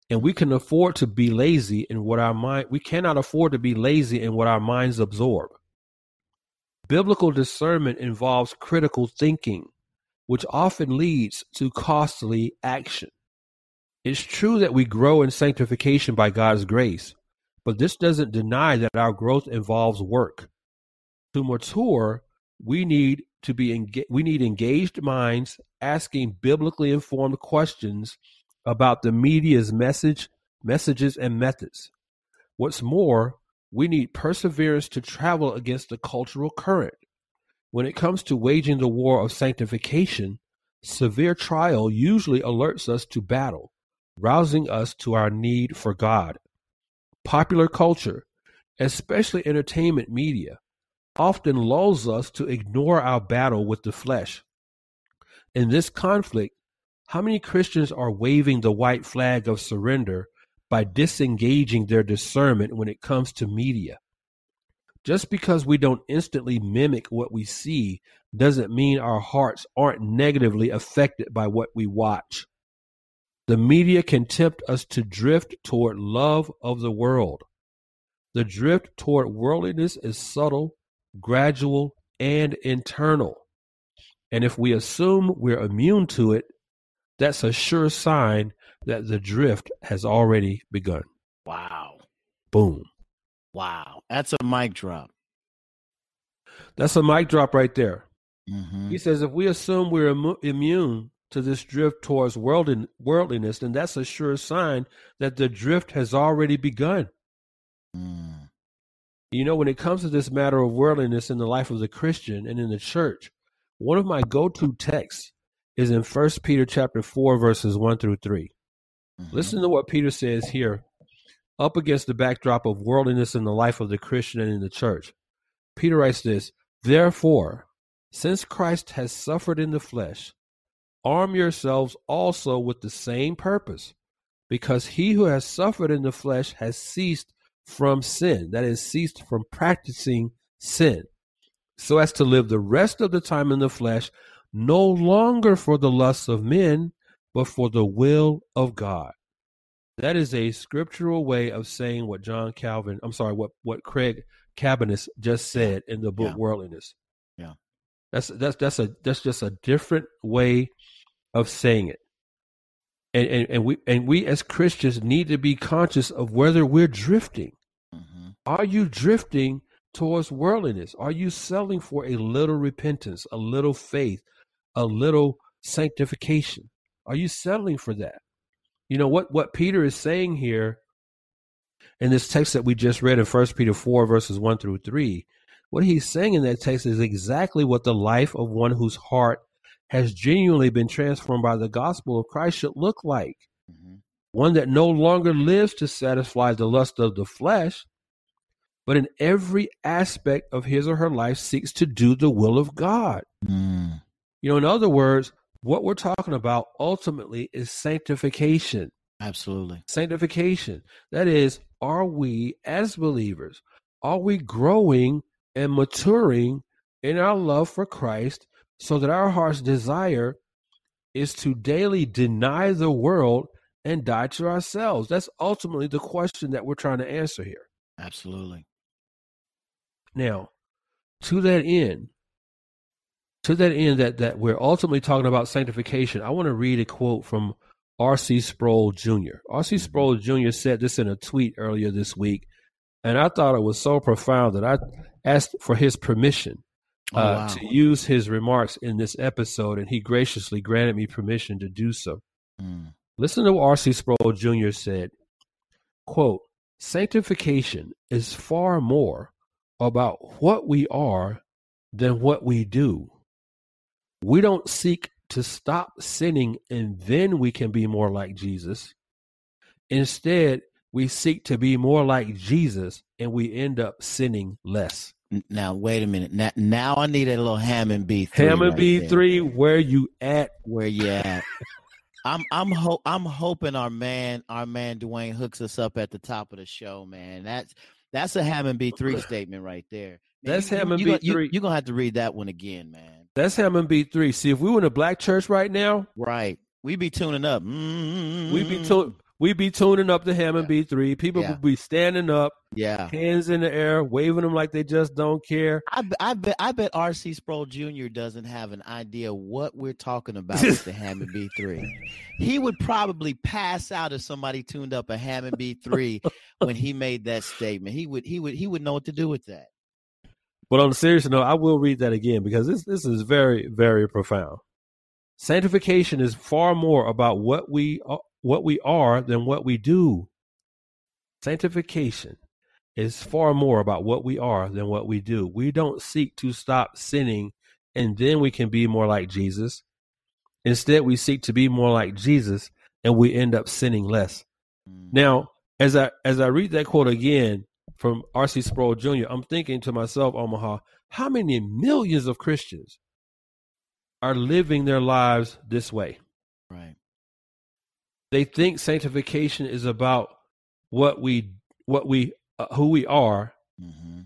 And we can afford to be lazy in what our mind we cannot afford to be lazy in what our minds absorb. Biblical discernment involves critical thinking, which often leads to costly action. It's true that we grow in sanctification by God's grace, but this doesn't deny that our growth involves work. To mature, we need to be enga- we need engaged minds asking biblically informed questions about the media's message, messages and methods. What's more, we need perseverance to travel against the cultural current. When it comes to waging the war of sanctification, severe trial usually alerts us to battle, rousing us to our need for God. Popular culture, especially entertainment media, often lulls us to ignore our battle with the flesh. In this conflict, how many Christians are waving the white flag of surrender by disengaging their discernment when it comes to media? Just because we don't instantly mimic what we see doesn't mean our hearts aren't negatively affected by what we watch. The media can tempt us to drift toward love of the world. The drift toward worldliness is subtle, gradual, and internal. And if we assume we're immune to it, that's a sure sign that the drift has already begun. Wow. Boom. Wow. That's a mic drop. That's a mic drop right there. Mm-hmm. He says if we assume we're Im- immune to this drift towards worldin- worldliness, then that's a sure sign that the drift has already begun. Mm. You know, when it comes to this matter of worldliness in the life of the Christian and in the church, one of my go-to texts is in First Peter chapter 4 verses 1 through 3. Mm-hmm. Listen to what Peter says here up against the backdrop of worldliness in the life of the Christian and in the church. Peter writes this, Therefore, since Christ has suffered in the flesh, arm yourselves also with the same purpose, because he who has suffered in the flesh has ceased from sin, that is, ceased from practicing sin, so as to live the rest of the time in the flesh, no longer for the lusts of men, but for the will of God. That is a scriptural way of saying what John Calvin, I'm sorry, what, what Craig Cabaniss just said in the book Yeah. Worldliness. Yeah. That's that's that's a that's just a different way of saying it. And, and and we and we as Christians need to be conscious of whether we're drifting. Mm-hmm. Are you drifting towards worldliness? Are you selling for a little repentance, a little faith, a little sanctification? Are you settling for that? You know what what Peter is saying here in this text that we just read in First Peter 4 verses 1 through 3. What he's saying in that text is exactly what the life of one whose heart has genuinely been transformed by the gospel of Christ should look like. Mm-hmm. One that no longer lives to satisfy the lust of the flesh, but in every aspect of his or her life seeks to do the will of God. Mm. You know, in other words, what we're talking about ultimately is sanctification. Absolutely. Sanctification. That is, are we as believers, are we growing and maturing in our love for Christ so that our heart's desire is to daily deny the world and die to ourselves? That's ultimately the question that we're trying to answer here. Absolutely. Now, to that end, to that end that, that we're ultimately talking about sanctification, I want to read a quote from R.C. Sproul Jr. R.C. Mm-hmm. Sproul Jr. said this in a tweet earlier this week, and I thought it was so profound that I asked for his permission Oh, uh, wow. to use his remarks in this episode, and he graciously granted me permission to do so. Mm. Listen to what R.C. Sproul Jr. said. Quote, sanctification is far more about what we are than what we do. We don't seek to stop sinning and then we can be more like Jesus. Instead, we seek to be more like Jesus and we end up sinning less. Now wait a minute. Now, now I need a little Hammond B three. Hammond right B three. where you at? Where you at? I'm I'm ho- I'm hoping our man our man Dwayne hooks us up at the top of the show, man. That's that's a Hammond B three statement right there. Man, That's you- Hammond B3. You, you're gonna have to read that one again, man. That's Hammond B three. See, if we were in a black church right now, Right. we'd be tuning up. Mm-hmm. we be to- we be tuning up the Hammond Yeah. B3. People Yeah. would be standing up, Yeah. hands in the air, waving them like they just don't care. I, I bet I bet RC Sproul Jr. doesn't have an idea what we're talking about with the Hammond B3. He would probably pass out if somebody tuned up a Hammond B3 when he made that statement. He would he would he would know what to do with that. But on a serious note, I will read that again because this this is very very profound. Sanctification is far more about what we are, what we are than what we do. Sanctification is far more about what we are than what we do. We don't seek to stop sinning and then we can be more like Jesus. Instead, we seek to be more like Jesus and we end up sinning less. Mm. Now, as I as I read that quote again from R.C. Sproul Jr., I'm thinking to myself, Omaha, how many millions of Christians are living their lives this way? Right. They think sanctification is about what we what we uh, who we are hmm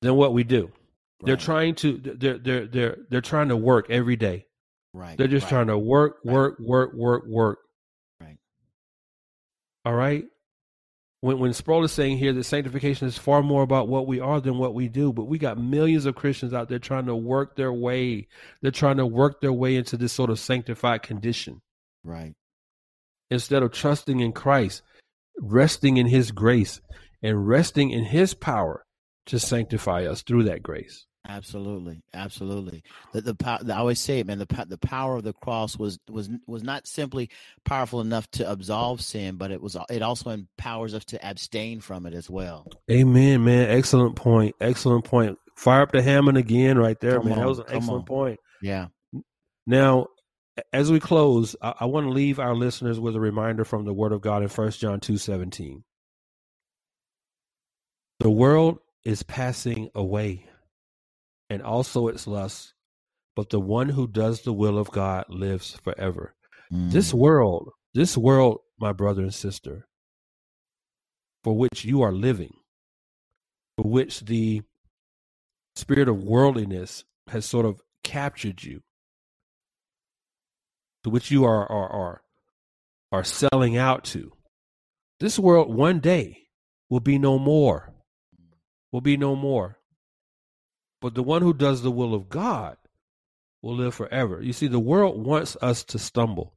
than what we do. They're trying to they're they're they're they're trying to work every day. Right. They're just right. trying to work, Right. work, work, work, work. Right. All right. When when Sproul is saying here that sanctification is far more about what we are than what we do, but we got millions of Christians out there trying to work their way. They're trying to work their way into this sort of sanctified condition Right. instead of trusting in Christ, resting in His grace, and resting in His power to sanctify us through that grace. Absolutely, absolutely. The the pow- I always say it, man. The the power of the cross was was was not simply powerful enough to absolve sin, but it was it also empowers us to abstain from it as well. Amen, man. Excellent point. Excellent point. Fire up the Hammond again, right there, Come man. that was an excellent on. point. Yeah. Now, as we close, I, I want to leave our listeners with a reminder from the Word of God in 1 John two seventeen. The world is passing away, and also its lusts, but the one who does the will of God lives forever. This Mm. world, this world, my brother and sister, for which you are living, for which the spirit of worldliness has sort of captured you, to which you are are are, are selling out to. This world one day will be no more. Will be no more. But the one who does the will of God will live forever. You see, the world wants us to stumble.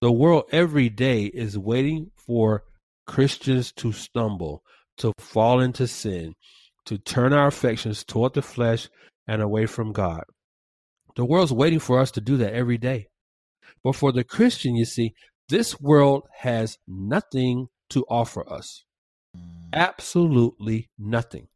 The world every day is waiting for Christians to stumble, to fall into sin, to turn our affections toward the flesh and away from God. The world's waiting for us to do that every day. But for the Christian, you see, this world has nothing to offer us. Absolutely nothing.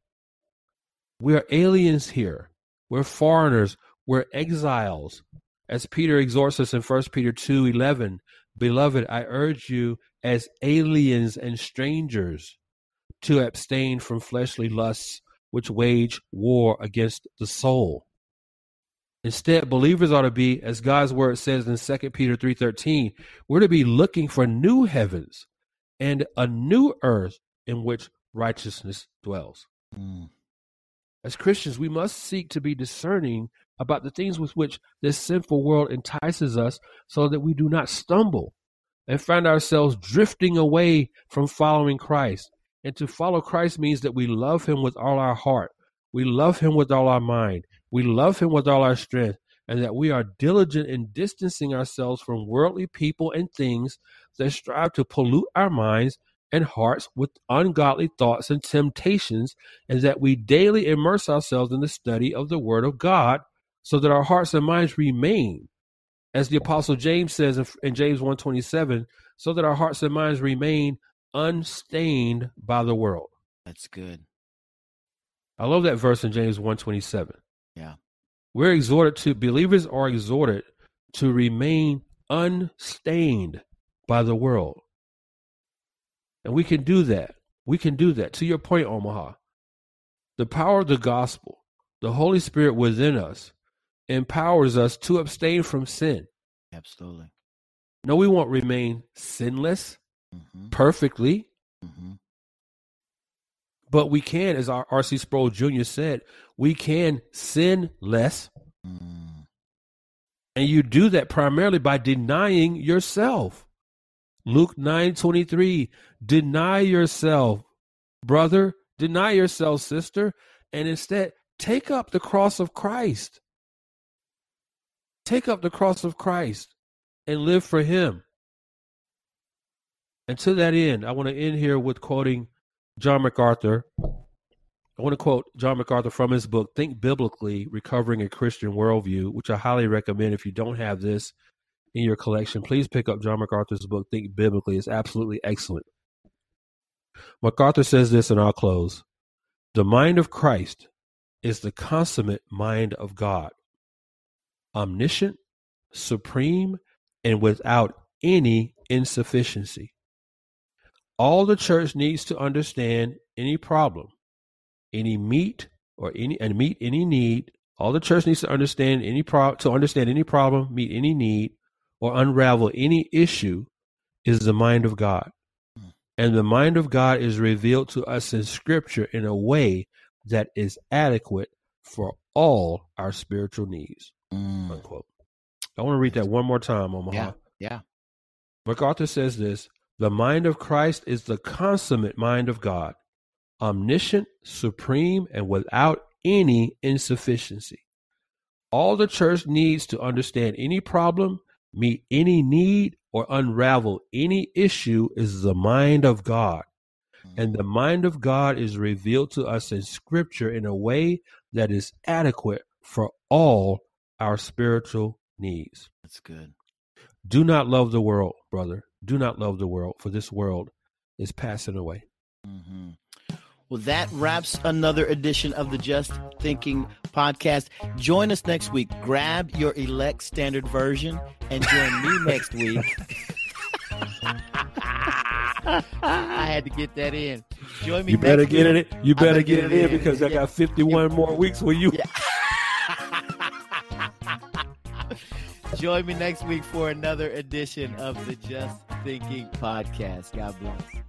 We're aliens here. We're foreigners. We're exiles. As Peter exhorts us in 1 Peter 2 11, Beloved, I urge you as aliens and strangers to abstain from fleshly lusts which wage war against the soul. Instead, believers ought to be, as God's word says in 2 Peter 3:13, we're to be looking for new heavens and a new earth in which righteousness dwells. Mm. As Christians, we must seek to be discerning about the things with which this sinful world entices us so that we do not stumble and find ourselves drifting away from following Christ. And to follow Christ means that we love him with all our heart, we love him with all our mind, we love him with all our strength, and that we are diligent in distancing ourselves from worldly people and things that strive to pollute our minds and hearts with ungodly thoughts and temptations, and that we daily immerse ourselves in the study of the Word of God so that our hearts and minds remain, as the Apostle James says in, James 1.27, so that our hearts and minds remain unstained by the world. That's good. I love that verse in James 1.27. We're exhorted to, believers are exhorted to remain unstained by the world. And we can do that. We can do that. To your point, Omaha, the power of the gospel, the Holy Spirit within us, empowers us to abstain from sin. Absolutely. No, we won't remain sinless hmm perfectly, hmm but we can, as our R.C. Sproul Jr. said, we can sin less. Mm. And you do that primarily by denying yourself. Luke 9:23, deny yourself, brother, deny yourself, sister, and instead take up the cross of Christ. Take up the cross of Christ and live for him. And to that end, I want to end here with quoting John MacArthur. I want to quote John MacArthur from his book, Think Biblically Recovering a Christian Worldview, which I highly recommend if you don't have this in your collection. Please pick up John MacArthur's book, Think Biblically. It's absolutely excellent. MacArthur says this, and I'll close The mind of Christ is the consummate mind of God, omniscient, supreme, and without any insufficiency. All the church needs to understand any problem, any meet or any and meet any need. All the church needs to understand any pro to understand any problem, meet any need, or unravel any issue is the mind of God. And the mind of God is revealed to us in scripture in a way that is adequate for all our spiritual needs. Mm. Unquote. I want to read that one more time, Omaha. Yeah. Yeah. MacArthur says this the mind of Christ is the consummate mind of God, omniscient, supreme, and without any insufficiency. All the church needs to understand any problem, meet any need, or unravel any issue is the mind of God. And the mind of God is revealed to us in Scripture in a way that is adequate for all our spiritual needs. That's good. Do not love the world, brother. Do not love the world, for this world is passing away. Mm-hmm. Well, that wraps another edition of the Just Thinking podcast. Join us next week. Grab your elect standard version and join me next week. I had to get that in. Join me. You better get week. it. You better get, it in, in because yeah. I got 51 yeah. more weeks with you. Yeah. Join me next week for another edition of the Just Thinking podcast. God bless.